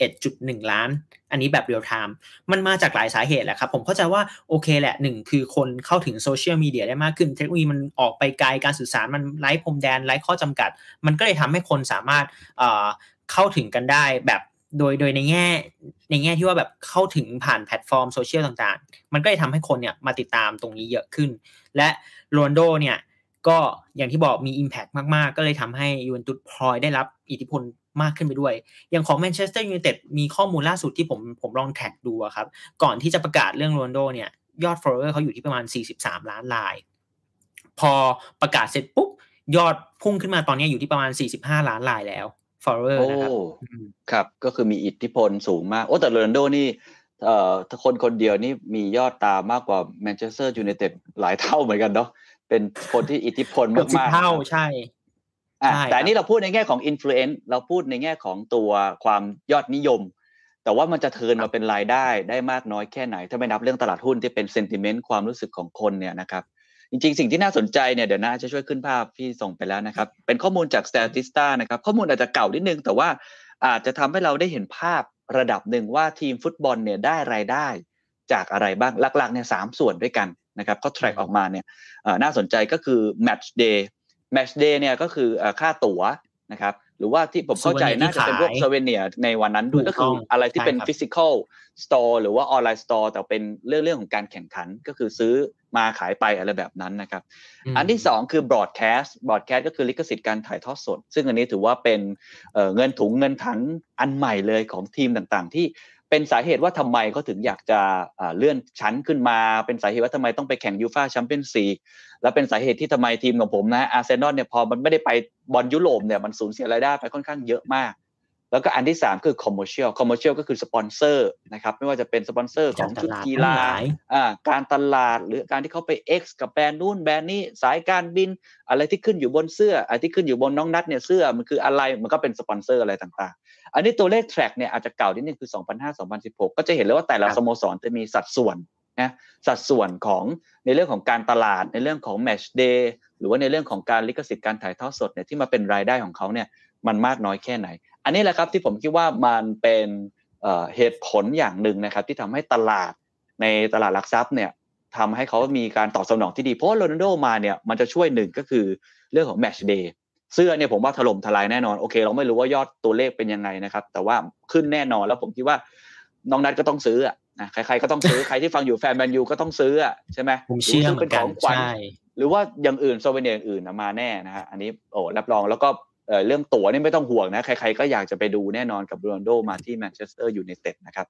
51.1 ล้าน อันนี้แบบเรียลไทม์มันมาจากหลายสาเหตุแหละครับ ผมเข้าใจว่าโอเคแหละหนึ่งคือคนเข้าถึงโซเชียลมีเดียได้มากขึ้น เทคโนโลยีมันออกไปไกลการสื่อสารมันไร้พรมแดนไร้ข้อจำกัด มันก็เลยทำให้คนสามารถเข้าถึงกันได้แบบโดยโดยในแง่ในแง่ที่ว่าแบบเข้าถึงผ่านแพลตฟอร์มโซเชียลต่างๆ มันก็เลยทำให้คนเนี่ยมาติดตามตรงนี้เยอะขึ้น และโรนัลโดเนี่ยก็อย่างที่บอกมี Impact มากๆ ก็เลยทำให้ยูเวนตุสพลอยได้รับอิทธิพล มากขึ้นไปด้วย อย่างของแมนเชสเตอร์ยูไนเต็ดมีข้อมูลล่าสุดที่ผมผมลอง track ดูครับ ก่อนที่จะประกาศเรื่องโรนัลโดเนี่ยยอด follower เขาอยู่ที่ประมาณ 43 ล้านราย พอประกาศเสร็จปุ๊บ ยอดพุ่งขึ้นมาตอนนี้อยู่ที่ประมาณ 45 ล้านรายแล้ว follower นะครับครับ ก็คือมีอิทธิพลสูงมาก โอ้แต่โรนัลโดนี่เอ่อคนคนเดียวนี่มียอดติดตามมากกว่าแมนเชสเตอร์ยูไนเต็ดหลายเท่าเหมือนกันเนาะเป็นคนที่อิทธิพลมากๆเท่าใช่ แต่นี่เราพูดในแง่ของ influence เราพูดในแง่ของตัวความยอดนิยม แต่ว่ามันจะ turn มาเป็นรายได้ได้มากน้อยแค่ไหน ถ้าไม่นับเรื่องตลาดหุ้นที่เป็น sentiment ความรู้สึกของคนเนี่ยนะครับจริงๆ สิ่งที่น่าสนใจเนี่ยเดี๋ยวนัทจะช่วยขึ้นภาพที่ส่งไปแล้วนะครับ เป็นข้อมูลจาก Statista นะครับ ข้อมูลอาจจะเก่านิดนึง แต่ว่าอาจจะทำให้เราได้เห็นภาพระดับหนึ่งว่าทีมฟุตบอลเนี่ยได้รายได้จากอะไรบ้างหลักๆเนี่ยสามส่วนด้วยกันนะครับก็ track ออกมาเนี่ยน่าสนใจก็คือ Match Day Match Day เนี่ยก็คือค่าตั๋วนะครับหรือว่าที่ผมเข้าใจน่าจะเป็นพวก souvenir ในวันนั้นด้วยก็คืออะไรที่เป็น physical store หรือว่า online store แต่เป็นเรื่องเรื่องของการแข่งขันก็คือซื้อมาขายไปอะไรแบบนั้นนะครับ อันที่ 2 คือ broadcast broadcast ก็คือลิขสิทธิ์การถ่ายทอดสด ซึ่งอันนี้ถือว่าเป็นเงินถุงเงินถังอันใหม่เลยของทีมต่างๆ ที่ เป็นสาเหตุว่าทำไมเขาถึงอยากจะเลื่อนชั้นขึ้นมา เป็นสาเหตุว่าทำไมต้องไปแข่งยูฟ่าแชมเปี้ยนส์ลีกและเป็นสาเหตุที่ทำไมทีมของผมนะอาร์เซนอลเนี่ยพอมันไม่ได้ไปบอลยุโรปเนี่ยมันสูญเสียรายได้ไปค่อนข้างเยอะมาก แล้วก็อันที่ 3 คือ commercial commercial ก็คือสปอนเซอร์นะครับไม่ว่าจะเป็นสปอนเซอร์ของชุดกีฬาการตลาดหรือการที่เขาไป X กับแบรนด์นู่นแบรนด์นี้สายการบิน อะไรที่ขึ้นอยู่บนเสื้ออะไรที่ขึ้นอยู่บนน้องนัทเนี่ยเสื้อมันคืออะไรมันก็เป็นสปอนเซอร์อะไรต่างๆ อันนี้ตัวเลข track เนี่ยอาจจะเก่านิดนึงคือ 2005-2016 ก็จะเห็นเลยว่าแต่ละสโมสรจะมีสัดส่วนนะสัดส่วนของในเรื่องของการตลาดในเรื่องของ match day หรือว่าในเรื่องของการลิขสิทธิ์การถ่ายทอดสดเนี่ยที่มาเป็นรายได้ของเขาเนี่ยมันมากน้อยแค่ไหน อันนี้แหละครับที่ผมคิดว่ามันเป็นเหตุผลอย่างหนึ่งนะครับ ที่ทำให้ตลาดในตลาดหลักทรัพย์เนี่ยทำให้เขามีการตอบสนองที่ดีเพราะโรนัลโดมาเนี่ยมันจะช่วยหนึ่งก็คือเรื่องของ match day เสื้อเนี่ยผมว่าถล่มทลายแน่นอนโอเค เราไม่รู้ว่ายอดตัวเลขเป็นยังไงนะครับ แต่ว่าขึ้นแน่นอนแล้วผมคิดว่าน้องนัทก็ต้องซื้ออะนะใครๆก็ต้องซื้อใครที่ฟังอยู่แฟนแมนยูก็ต้องซื้ออะใช่ไหมผมเชื่อเหมือนกันใช่หรือว่าอย่างอื่น souvenir อื่นมาแน่นะฮะอันนี้โอ้รับรองแล้วก็เรื่องตั๋วนี่ไม่ต้องห่วงนะ ใครๆก็อยากจะไปดูแน่นอนกับโรนัลโดมาที่แมนเชสเตอร์ยูไนเต็ดนะครับ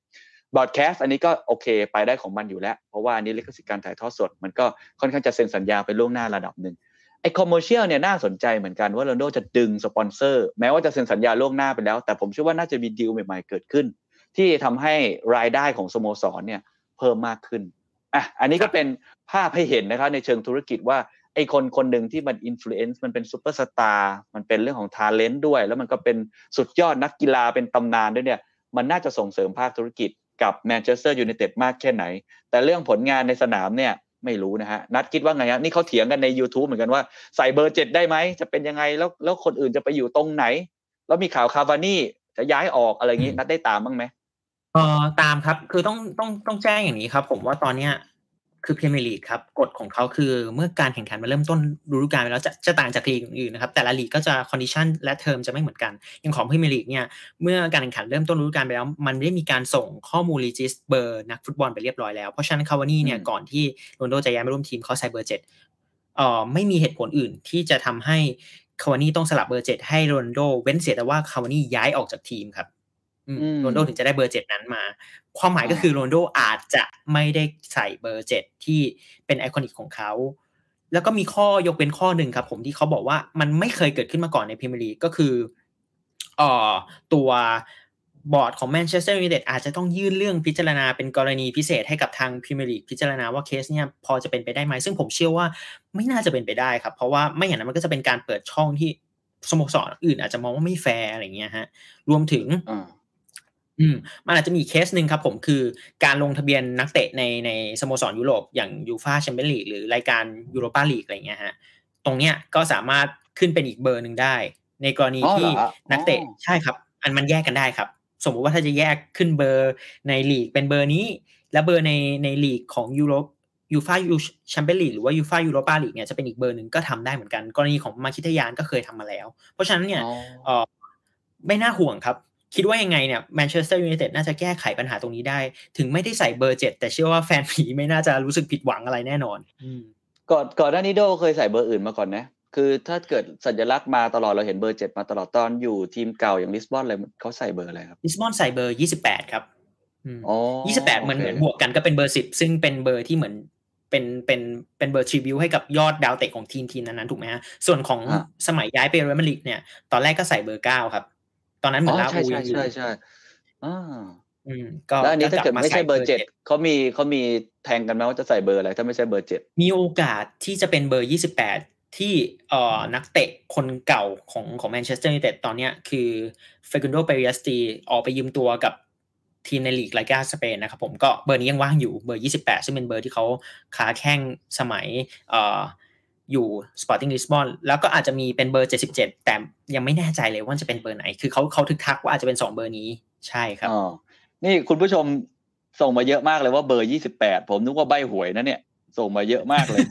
broadcast อันนี้ก็โอเคไปได้ของมันอยู่แล้ว เพราะว่าอันนี้ลิขสิทธิ์การถ่ายทอดสด มันก็ค่อนข้างจะเซ็นสัญญาไปล่วงหน้าระดับหนึ่ง ไอ้ commercial เนี่ยน่าสนใจเหมือนกันว่าโรนัลโดจะดึงสปอนเซอร์ แม้ว่าจะเซ็นสัญญาล่วงหน้าไปแล้ว แต่ผมเชื่อว่าน่าจะมีดีลใหม่ๆเกิดขึ้น ที่ทำให้รายได้ของสโมสรเนี่ยเพิ่มมากขึ้นอะอันนี้ก็เป็นภาพให้เห็นนะครับในเชิงธุรกิจว่าไอ้คนคนหนึ่งที่มัน influence มันเป็นซูเปอร์สตาร์มันเป็นเรื่องของ talent ด้วย แล้วมันก็เป็นสุดยอดนักกีฬาเป็นตำนานด้วยเนี่ย มันน่าจะส่งเสริมภาคธุรกิจกับแมนเชสเตอร์ยูไนเต็ดมากแค่ไหน แต่เรื่องผลงานในสนามเนี่ย ไม่รู้นะฮะนัทคิดว่าไงฮะนี่เขาเถียงกันใน YouTube เหมือนกันว่าใส่เบอร์เจ็ดได้ไหมจะเป็นยังไงแล้วแล้วคนอื่นจะไปอยู่ตรงไหน แล้วมีข่าวคาวานี่จะย้ายออกอะไรอย่างนี้นัทได้ตามบ้างไหมเออตามครับ คือต้องต้องต้องแจ้งอย่างนี้ครับ ผมว่าตอนเนี้ย คือพรีเมียร์ลีกครับกฎของเขาคือเมื่อการแข่งขันมาเริ่มต้นฤดูกาลไปแล้วจะจะต่างจากลีกอื่นนะครับแต่ละลีกก็จะ condition และเทอมจะไม่เหมือนกันอย่างของพรีเมียร์ลีกเนี่ยเมื่อการแข่งขันเริ่มต้นฤดูกาลไปแล้ว มันได้มีการส่งข้อมูล regis เบอร์นักฟุตบอลไปเรียบร้อยแล้ว เพราะฉะนั้นคาวานี่เนี่ยก่อนที่โรนโดจะย้ายมาร่วมทีมเขาใส่เบอร์เจ็ดเอ่อไม่มีเหตุผลอื่นที่จะทำให้คาวานี่ต้องสลับเบอร์เจ็ดให้โรนโดเว้นเสียแต่ว่าคาวานี่ย้ายออกจากทีมครับ โรนโดถึงจะได้เบอร์เจ็ดนั้นมา ความหมายก็คือโรนโดอาจจะไม่ได้ใส่เบอร์เจ็ดที่เป็น iconic ของเขา แล้วก็มีข้อยกเว้นข้อหนึ่งครับ ผมที่เขาบอกว่ามันไม่เคยเกิดขึ้นมาก่อนในพรีเมียร์ลีกก็คืออ่อตัวบอร์ดของแมนเชสเตอร์ยูไนเต็ดอาจจะต้องยื่นเรื่องพิจารณาเป็นกรณีพิเศษให้กับทางพรีเมียร์ลีกพิจารณาว่าเคสเนี่ยพอจะเป็นไปได้ไหมซึ่งผมเชื่อว่าไม่น่าจะเป็นไปได้ครับ เพราะว่าไม่อย่างนั้นมันก็จะเป็นการเปิดช่องที่สโมสรอื่นอาจจะมองว่าไม่แฟร์อะไรเงี้ยฮะรวมถึง อืมมันอาจจะมีเคสหนึ่งครับผมคือการลงทะเบียนนักเตะในในสโมสรยุโรปอย่างยูฟาแชมเปี้ยนลีกหรือรายการยูโรปาลีกอะไรเงี้ยฮะตรงเนี้ยก็สามารถขึ้นเป็นอีกเบอร์หนึ่งได้ ในกรณีที่นักเตะใช่ครับ อันมันแยกกันได้ครับ สมมุติว่าถ้าจะแยกขึ้นเบอร์ในลีกเป็นเบอร์นี้ และเบอร์ในในลีกของยูโรยูฟายูแชมเปี้ยนลีกหรือว่ายูฟายูโรปาลีกเนี่ยจะเป็นอีกเบอร์หนึ่งก็ทำได้เหมือนกัน กรณีของมคิทาร์ยานก็เคยทำมาแล้ว เพราะฉะนั้นเนี่ยเออไม่น่าห่วงครับ คิดว่ายังไงเนี่ยแมนเชสเตอร์ยูไนเต็ดน่าจะแก้ไขปัญหาตรงนี้ได้ ถึงไม่ได้ใส่เบอร์เจ็ดแต่เชื่อว่าแฟนผีไม่น่าจะรู้สึกผิดหวังอะไรแน่นอนก่อนก่อนหน้านี้โดเคยใส่เบอร์อื่นมาก่อนนะคือถ้าเกิดสัญลักษณ์มาตลอดเราเห็นเบอร์เจ็ดมาตลอดตอนอยู่ทีมเก่าอย่างลิสบอนอะไรเขาใส่เบอร์อะไรครับลิสบอนใส่เบอร์ยี่สิบแปดครับยี่สิบแปดเหมือนเหมือนบวกกันก็เป็นเบอร์สิบซึ่งเป็นเบอร์ที่เหมือนเป็นเป็นเป็นเบอร์ tribute ให้กับยอดดาวเตะของทีมทีมนั้นๆถูกไหมฮะส่วนของสมัยย้ายไปเรอัลมาดริดเนี่ย ตอนแรกก็ใส่เบอร์เก้าครับ ตอนนั้นเหมือนราอูลใช่ใช่ใช่อ่าแล้วอันนี้ถ้าเกิดไม่ใช่เบอร์เจ็ดเขามีเขามีแทงกันไหมว่าจะใส่เบอร์อะไรถ้าไม่ใช่เบอร์เจ็ดมีโอกาสที่จะเป็นเบอร์ยี่สิบแปดที่เอ่อนักเตะคนเก่าของของแมนเชสเตอร์ยูไนเต็ดตอนเนี้ยคือฟาคุนโดเปยิสตรีออกไปยืมตัวกับทีมในลีกลาลีกาสเปนนะครับผมก็เบอร์นี้ยังว่างอยู่เบอร์ 28 ซึ่งเป็นเบอร์ที่เขาค้าแข่งสมัยเอ่อ อยู่ Sporting Lisbon แล้วก็อาจจะมีเป็นเบอร์ 77 แต่ยังไม่แน่ใจเลยว่าจะเป็นเบอร์ไหน คือเขาเขาทึกทักว่าอาจจะเป็น 2 เบอร์นี้ใช่ครับนี่คุณผู้ชมส่งมาเยอะมากเลยว่าเบอร์ยี่สิบแปดผมนึกว่าใบหวยนะเนี่ย ส่งมาเยอะมากเลย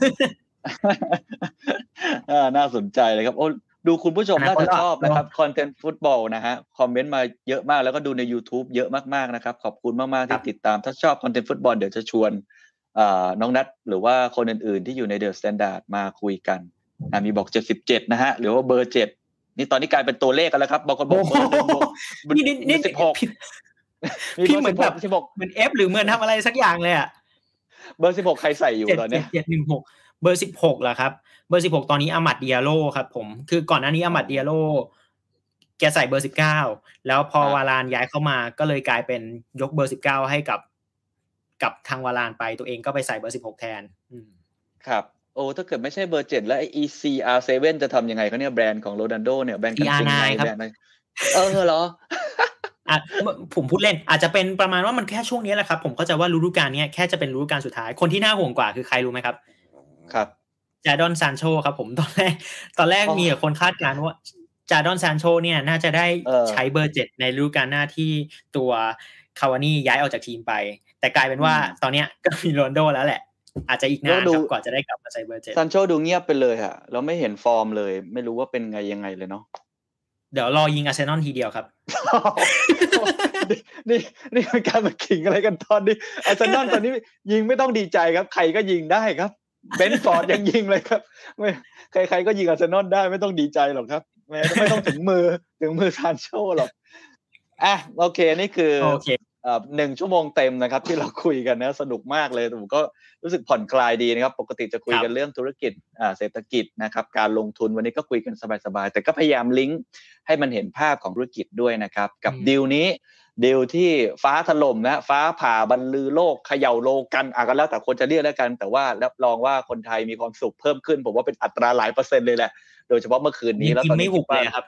น่าสนใจเลยครับโอ้ดูคุณผู้ชมน่าจะชอบนะครับ content ฟุตบอลนะฮะ comment มาเยอะมากแล้วก็ดูใน YouTube เยอะมากๆนะครับ ขอบคุณมาก ๆ ที่ติดตามถ้าชอบ content ฟุตบอลเดี๋ยวจะชวน น้องนัทหรือว่าคนอื่นๆ ที่อยู่ในเดอะสแตนดาร์ดมาคุยกันมีบอกเจ็ดสิบเจ็ดนะฮะหรือว่าเบอร์เจ็ดนี่ตอนนี้กลายเป็นตัวเลขกันแล้วครับบางคนบอกเบอร์หนึ่งบวกนี่นี่สิบหกพี่เหมือนแบบสิบหกเหมือนเอฟหรือเหมือนทำอะไรสักอย่างเลยอะเบอร์สิบหกใครใส่อยู่ตอนนี้เจ็ดหนึ่งหกเบอร์สิบหกเหรอครับเบอร์สิบหกตอนนี้อามัดเดียโลครับผมคือก่อนหน้านี้อามัดเดียโลแกใส่เบอร์สิบเก้าแล้วพอวาลานย้ายเข้ามาก็เลยกลายเป็นยกเบอร์สิบเก้าให้กับ กับทางวาลานไปตัวเองก็ไปใส่เบอร์สิบหกแทนครับโอ้ถ้าเกิดไม่ใช่เบอร์เจ็ดแล้วไอ ECR7 จะทำยังไงเขาเนี่ยแบรนด์ของโรนันโดเนี่ยแบรนด์กันเงในแบรนด์เออเหรออาจผมพูดเล่น อาจจะเป็นประมาณว่ามันแค่ช่วงนี้แหละครับ ผมก็จะว่าฤดูกาลนี้แค่จะเป็นฤดูกาลสุดท้ายคนที่น่าห่วงกว่าคือใครรู้ไหมครับ ครับจาดอนซานโชครับ ผมตอนแรก ตอนแรกมีคนคาดการณ์ว่าจาดอนซานโชเนี่ยน่าจะได้ใช้เบอร์เจ็ดในฤดูกาลหน้าที่ตัวคาวานี่ย้ายออกจากทีมไป แต่กลายเป็นว่าตอนเนี้ยก็มีโรนโดแล้วแหละ อาจจะอีกนานครับกว่าจะได้กลับมาใส่เบอร์เจ็ดซันโชดูเงียบไปเลยอะเราไม่เห็นฟอร์มเลย ไม่รู้ว่าเป็นไงยังไงเลยเนาะเดี๋ยวรอยิงอาร์เซนอลทีเดียวครับ นี่นี่เป็นการมาขิงอะไรกันตอนนี้ อาร์เซนอลตอนนี้ยิงไม่ต้องดีใจครับ ใครก็ยิงได้ครับเบรนท์ฟอร์ดยังยิงเลยครับไม่ใครๆก็ยิงอาร์เซนอลได้ไม่ต้องดีใจหรอกครับไม่ไม่ต้องถึงมือถึงมือซานโชหรอกอะโอเคนี่คือโอเค หนึ่งชั่วโมงเต็มนะครับที่เราคุยกันนะสนุกมากเลยผมก็รู้สึกผ่อนคลายดีนะครับ ปกติจะคุยกันเรื่องธุรกิจเศรษฐกิจนะครับการลงทุนวันนี้ก็คุยกันสบายๆแต่ก็พยายามลิงก์ให้มันเห็นภาพของธุรกิจด้วยนะครับ กับดีลนี้ดีลที่ฟ้าถล่มนะฟ้าผ่าบรรลือโลกเขย่าโลกกันอะก็แล้วแต่คนจะเรียกแล้วกัน แต่ว่ารับรองว่าคนไทยมีความสุขเพิ่มขึ้น ผมว่าเป็นอัตราหลายเปอร์เซ็นต์เลยแหละโดยเฉพาะเมื่อคืนนี้แล้วตอนนี้ไม่หุบเลยครับ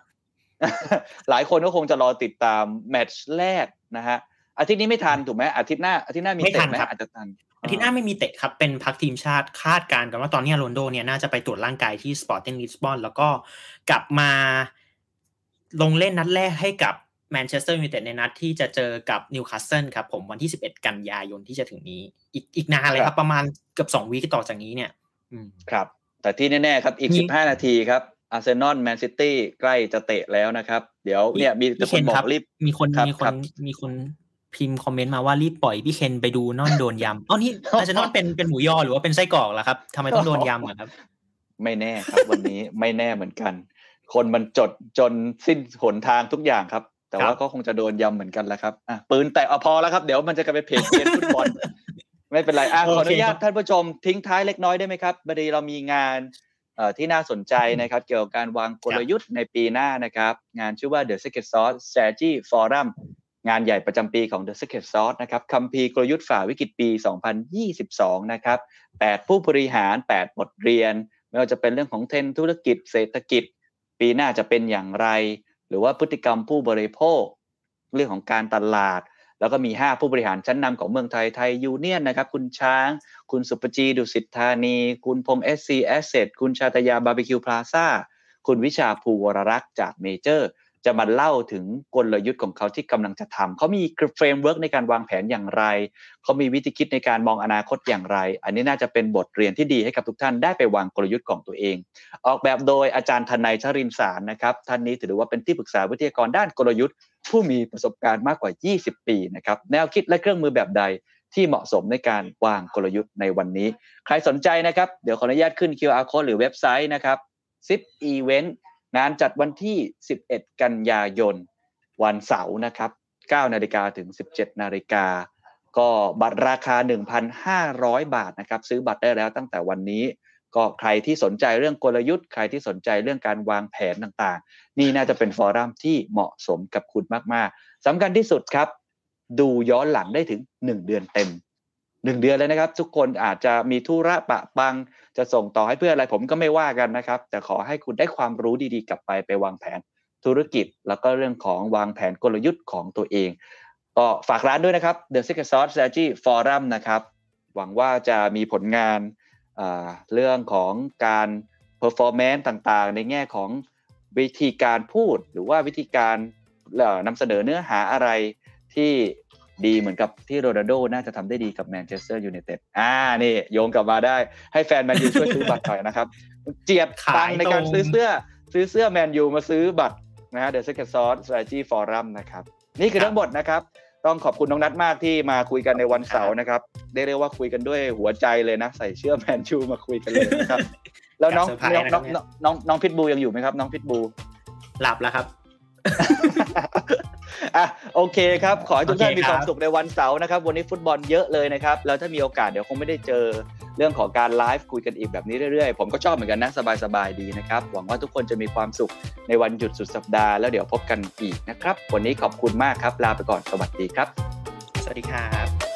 หลายคนก็คงจะรอติดตามแมตช์แรกนะฮะ อาทิตย์นี้ไม่ทันถูกไหมอาทิตย์หน้าอาทิตย์หน้ามีเตะไหมอาจจะทันอาทิตย์หน้าไม่มีเตะครับ เป็นพักทีมชาติคาดการณ์กันว่าตอนนี้โรนโดเนี่ยน่าจะไปตรวจร่างกายที่สปอร์ติ้งลิสบอนแล้วก็กลับมาลงเล่นนัดแรกให้กับแมนเชสเตอร์ยูไนเต็ดในนัดที่จะเจอกับนิวคาสเซิลครับผมวันที่ 11 กันยายนที่จะถึงนี้ อีกอีกนานเลยครับ ประมาณเกือบ2 week ต่อจากนี้เนี่ยครับ แต่ที่แน่ๆครับอีก 15 นาทีครับอาร์เซนอลแมนซิตี้ใกล้จะเตะแล้วนะครับ เดี๋ยวเนี่ยมีคนบอกรีบมีคนมีคนมีคน พิมพ์ comment มาว่ารีบปล่อยพี่เคนไปดูนอลโดนยำอ๋อนี่อาจจะนอลเป็นเป็นหมูยอหรือว่าเป็นไส้กรอกล่ะครับทำไมต้องโดนยำอะครับ ไม่แน่ครับ วันนี้ไม่แน่เหมือนกัน คนมันจดจนสิ้นหนทางทุกอย่างครับ แต่ว่าก็คงจะโดนยำเหมือนกันแล้วครับอะปืนแตะพอแล้วครับเดี๋ยวมันจะกลายเป็นเพจเกมฟุตบอลไม่เป็นไรอะขออนุญาตท่านผู้ชมทิ้งท้ายเล็กน้อยได้ไหมครับบดีเรามีงานที่น่าสนใจนะครับ เกี่ยวกับการวางกลยุทธ์ในปีหน้านะครับ งานชื่อว่า The Secret Sauce Strategy Forum งานใหญ่ประจำปีของ The Secret Sauce นะครับคัมภีร์กลยุทธ์ฝ่าวิกฤตปี 2022 นะครับ 8 ผู้บริหาร 8 บทเรียน ไม่ว่าจะเป็นเรื่องของเทรนธุรกิจ เศรษฐกิจ ปีหน้าจะเป็นอย่างไร หรือว่าพฤติกรรมผู้บริโภค เรื่องของการตลาด แล้วก็มี 5 ผู้บริหารชั้นนำของเมืองไทย ไทยยูเนียนนะครับ คุณช้าง คุณศุภจีดุสิตธานี คุณพงษ์ SC Asset คุณชาตยาบาร์บีคิวพลาซ่า คุณวิชาพูลวรลักษณ์จากเมเจอร์ จะมาเล่าถึงกลยุทธ์ของเขาที่กำลังจะทำเขามีframework ในการวางแผนอย่างไร เขามีวิธีคิดในการมองอนาคตอย่างไร อันนี้น่าจะเป็นบทเรียนที่ดีให้กับทุกท่านได้ไปวางกลยุทธ์ของตัวเอง ออกแบบโดยอาจารย์ธนัยชรินทร์สารนะครับ ท่านนี้ถือว่าเป็นที่ปรึกษาวิทยากรด้านกลยุทธ์ ผู้มีประสบการณ์มากกว่า 20 ปีนะครับ แนวคิดและเครื่องมือแบบใดที่เหมาะสมในการวางกลยุทธ์ในวันนี้ ใครสนใจนะครับ เดี๋ยวขออนุญาตขึ้น QR code หรือเว็บไซต์นะครับ Zipevent งานจัดวันที่ 11 กันยายน วันเสาร์นะครับ9นาฬิกาถึง 17นาฬิกาก็บัตรราคา 1,500 บาทนะครับ ซื้อบัตรได้แล้วตั้งแต่วันนี้ ก็ใครที่สนใจเรื่องกลยุทธ์ ใครที่สนใจเรื่องการวางแผนต่างๆ นี่น่าจะเป็นฟอรัมที่เหมาะสมกับคุณมากๆสำคัญที่สุดครับ ดูย้อนหลังได้ถึง 1 เดือนเต็ม 1เดือนเลยนะครับ ทุกคนอาจจะมีธุระปะปัง จะส่งต่อให้เพื่ออะไรผมก็ไม่ว่ากันนะครับ แต่ขอให้คุณได้ความรู้ดีๆ กลับไปไปวางแผนธุรกิจ แล้วก็เรื่องของวางแผนกลยุทธ์ของตัวเอง ก็ฝากร้านด้วยนะครับ The Secret Sauce Strategy Forum นะครับ หวังว่าจะมีผลงานเรื่องของการ performance ต่างๆ ในแง่ของวิธีการพูดหรือว่าวิธีการนำเสนอเนื้อหาอะไรที่ ดีเหมือนกับที่โรนัลโดน่าจะทำได้ดีกับแมนเชสเตอร์ยูไนเต็ดอ่านี่โยงกลับมาได้ให้แฟนแมนยูช่วยซื้อบัตรหน่อยนะครับ เจียดตังในการซื้อเสื้อซื้อเสื้อแมนยูมาซื้อบัตรนะฮะ The Secret Sauce Strategy Forum นะครับนี่คือทั้งหมดนะครับ ต้องขอบคุณน้องนัทมากที่มาคุยกันในวันเสาร์นะครับได้เรียกว่าคุยกันด้วยหัวใจเลยนะ ใส่เชื่อแมนชูมาคุยกันเลยนะครับ แล้วน้องน้องน้องน้องพิทบูยังอยู่ไหมครับ น้องพิทบูหลับแล้วครับ อะโอเคครับ ขอให้ทุกท่านมีความสุขในวันเสาร์นะครับ วันนี้ฟุตบอลเยอะเลยนะครับ แล้วถ้ามีโอกาสเดี๋ยวคงไม่ได้เจอเรื่องของการไลฟ์คุยกันอีกแบบนี้เรื่อยๆ ผมก็ชอบเหมือนกันนะ สบายๆดีนะครับ หวังว่าทุกคนจะมีความสุขในวันหยุดสุดสัปดาห์แล้วเดี๋ยวพบกันอีกนะครับ วันนี้ขอบคุณมากครับ ลาไปก่อน สวัสดีครับ สวัสดีครับ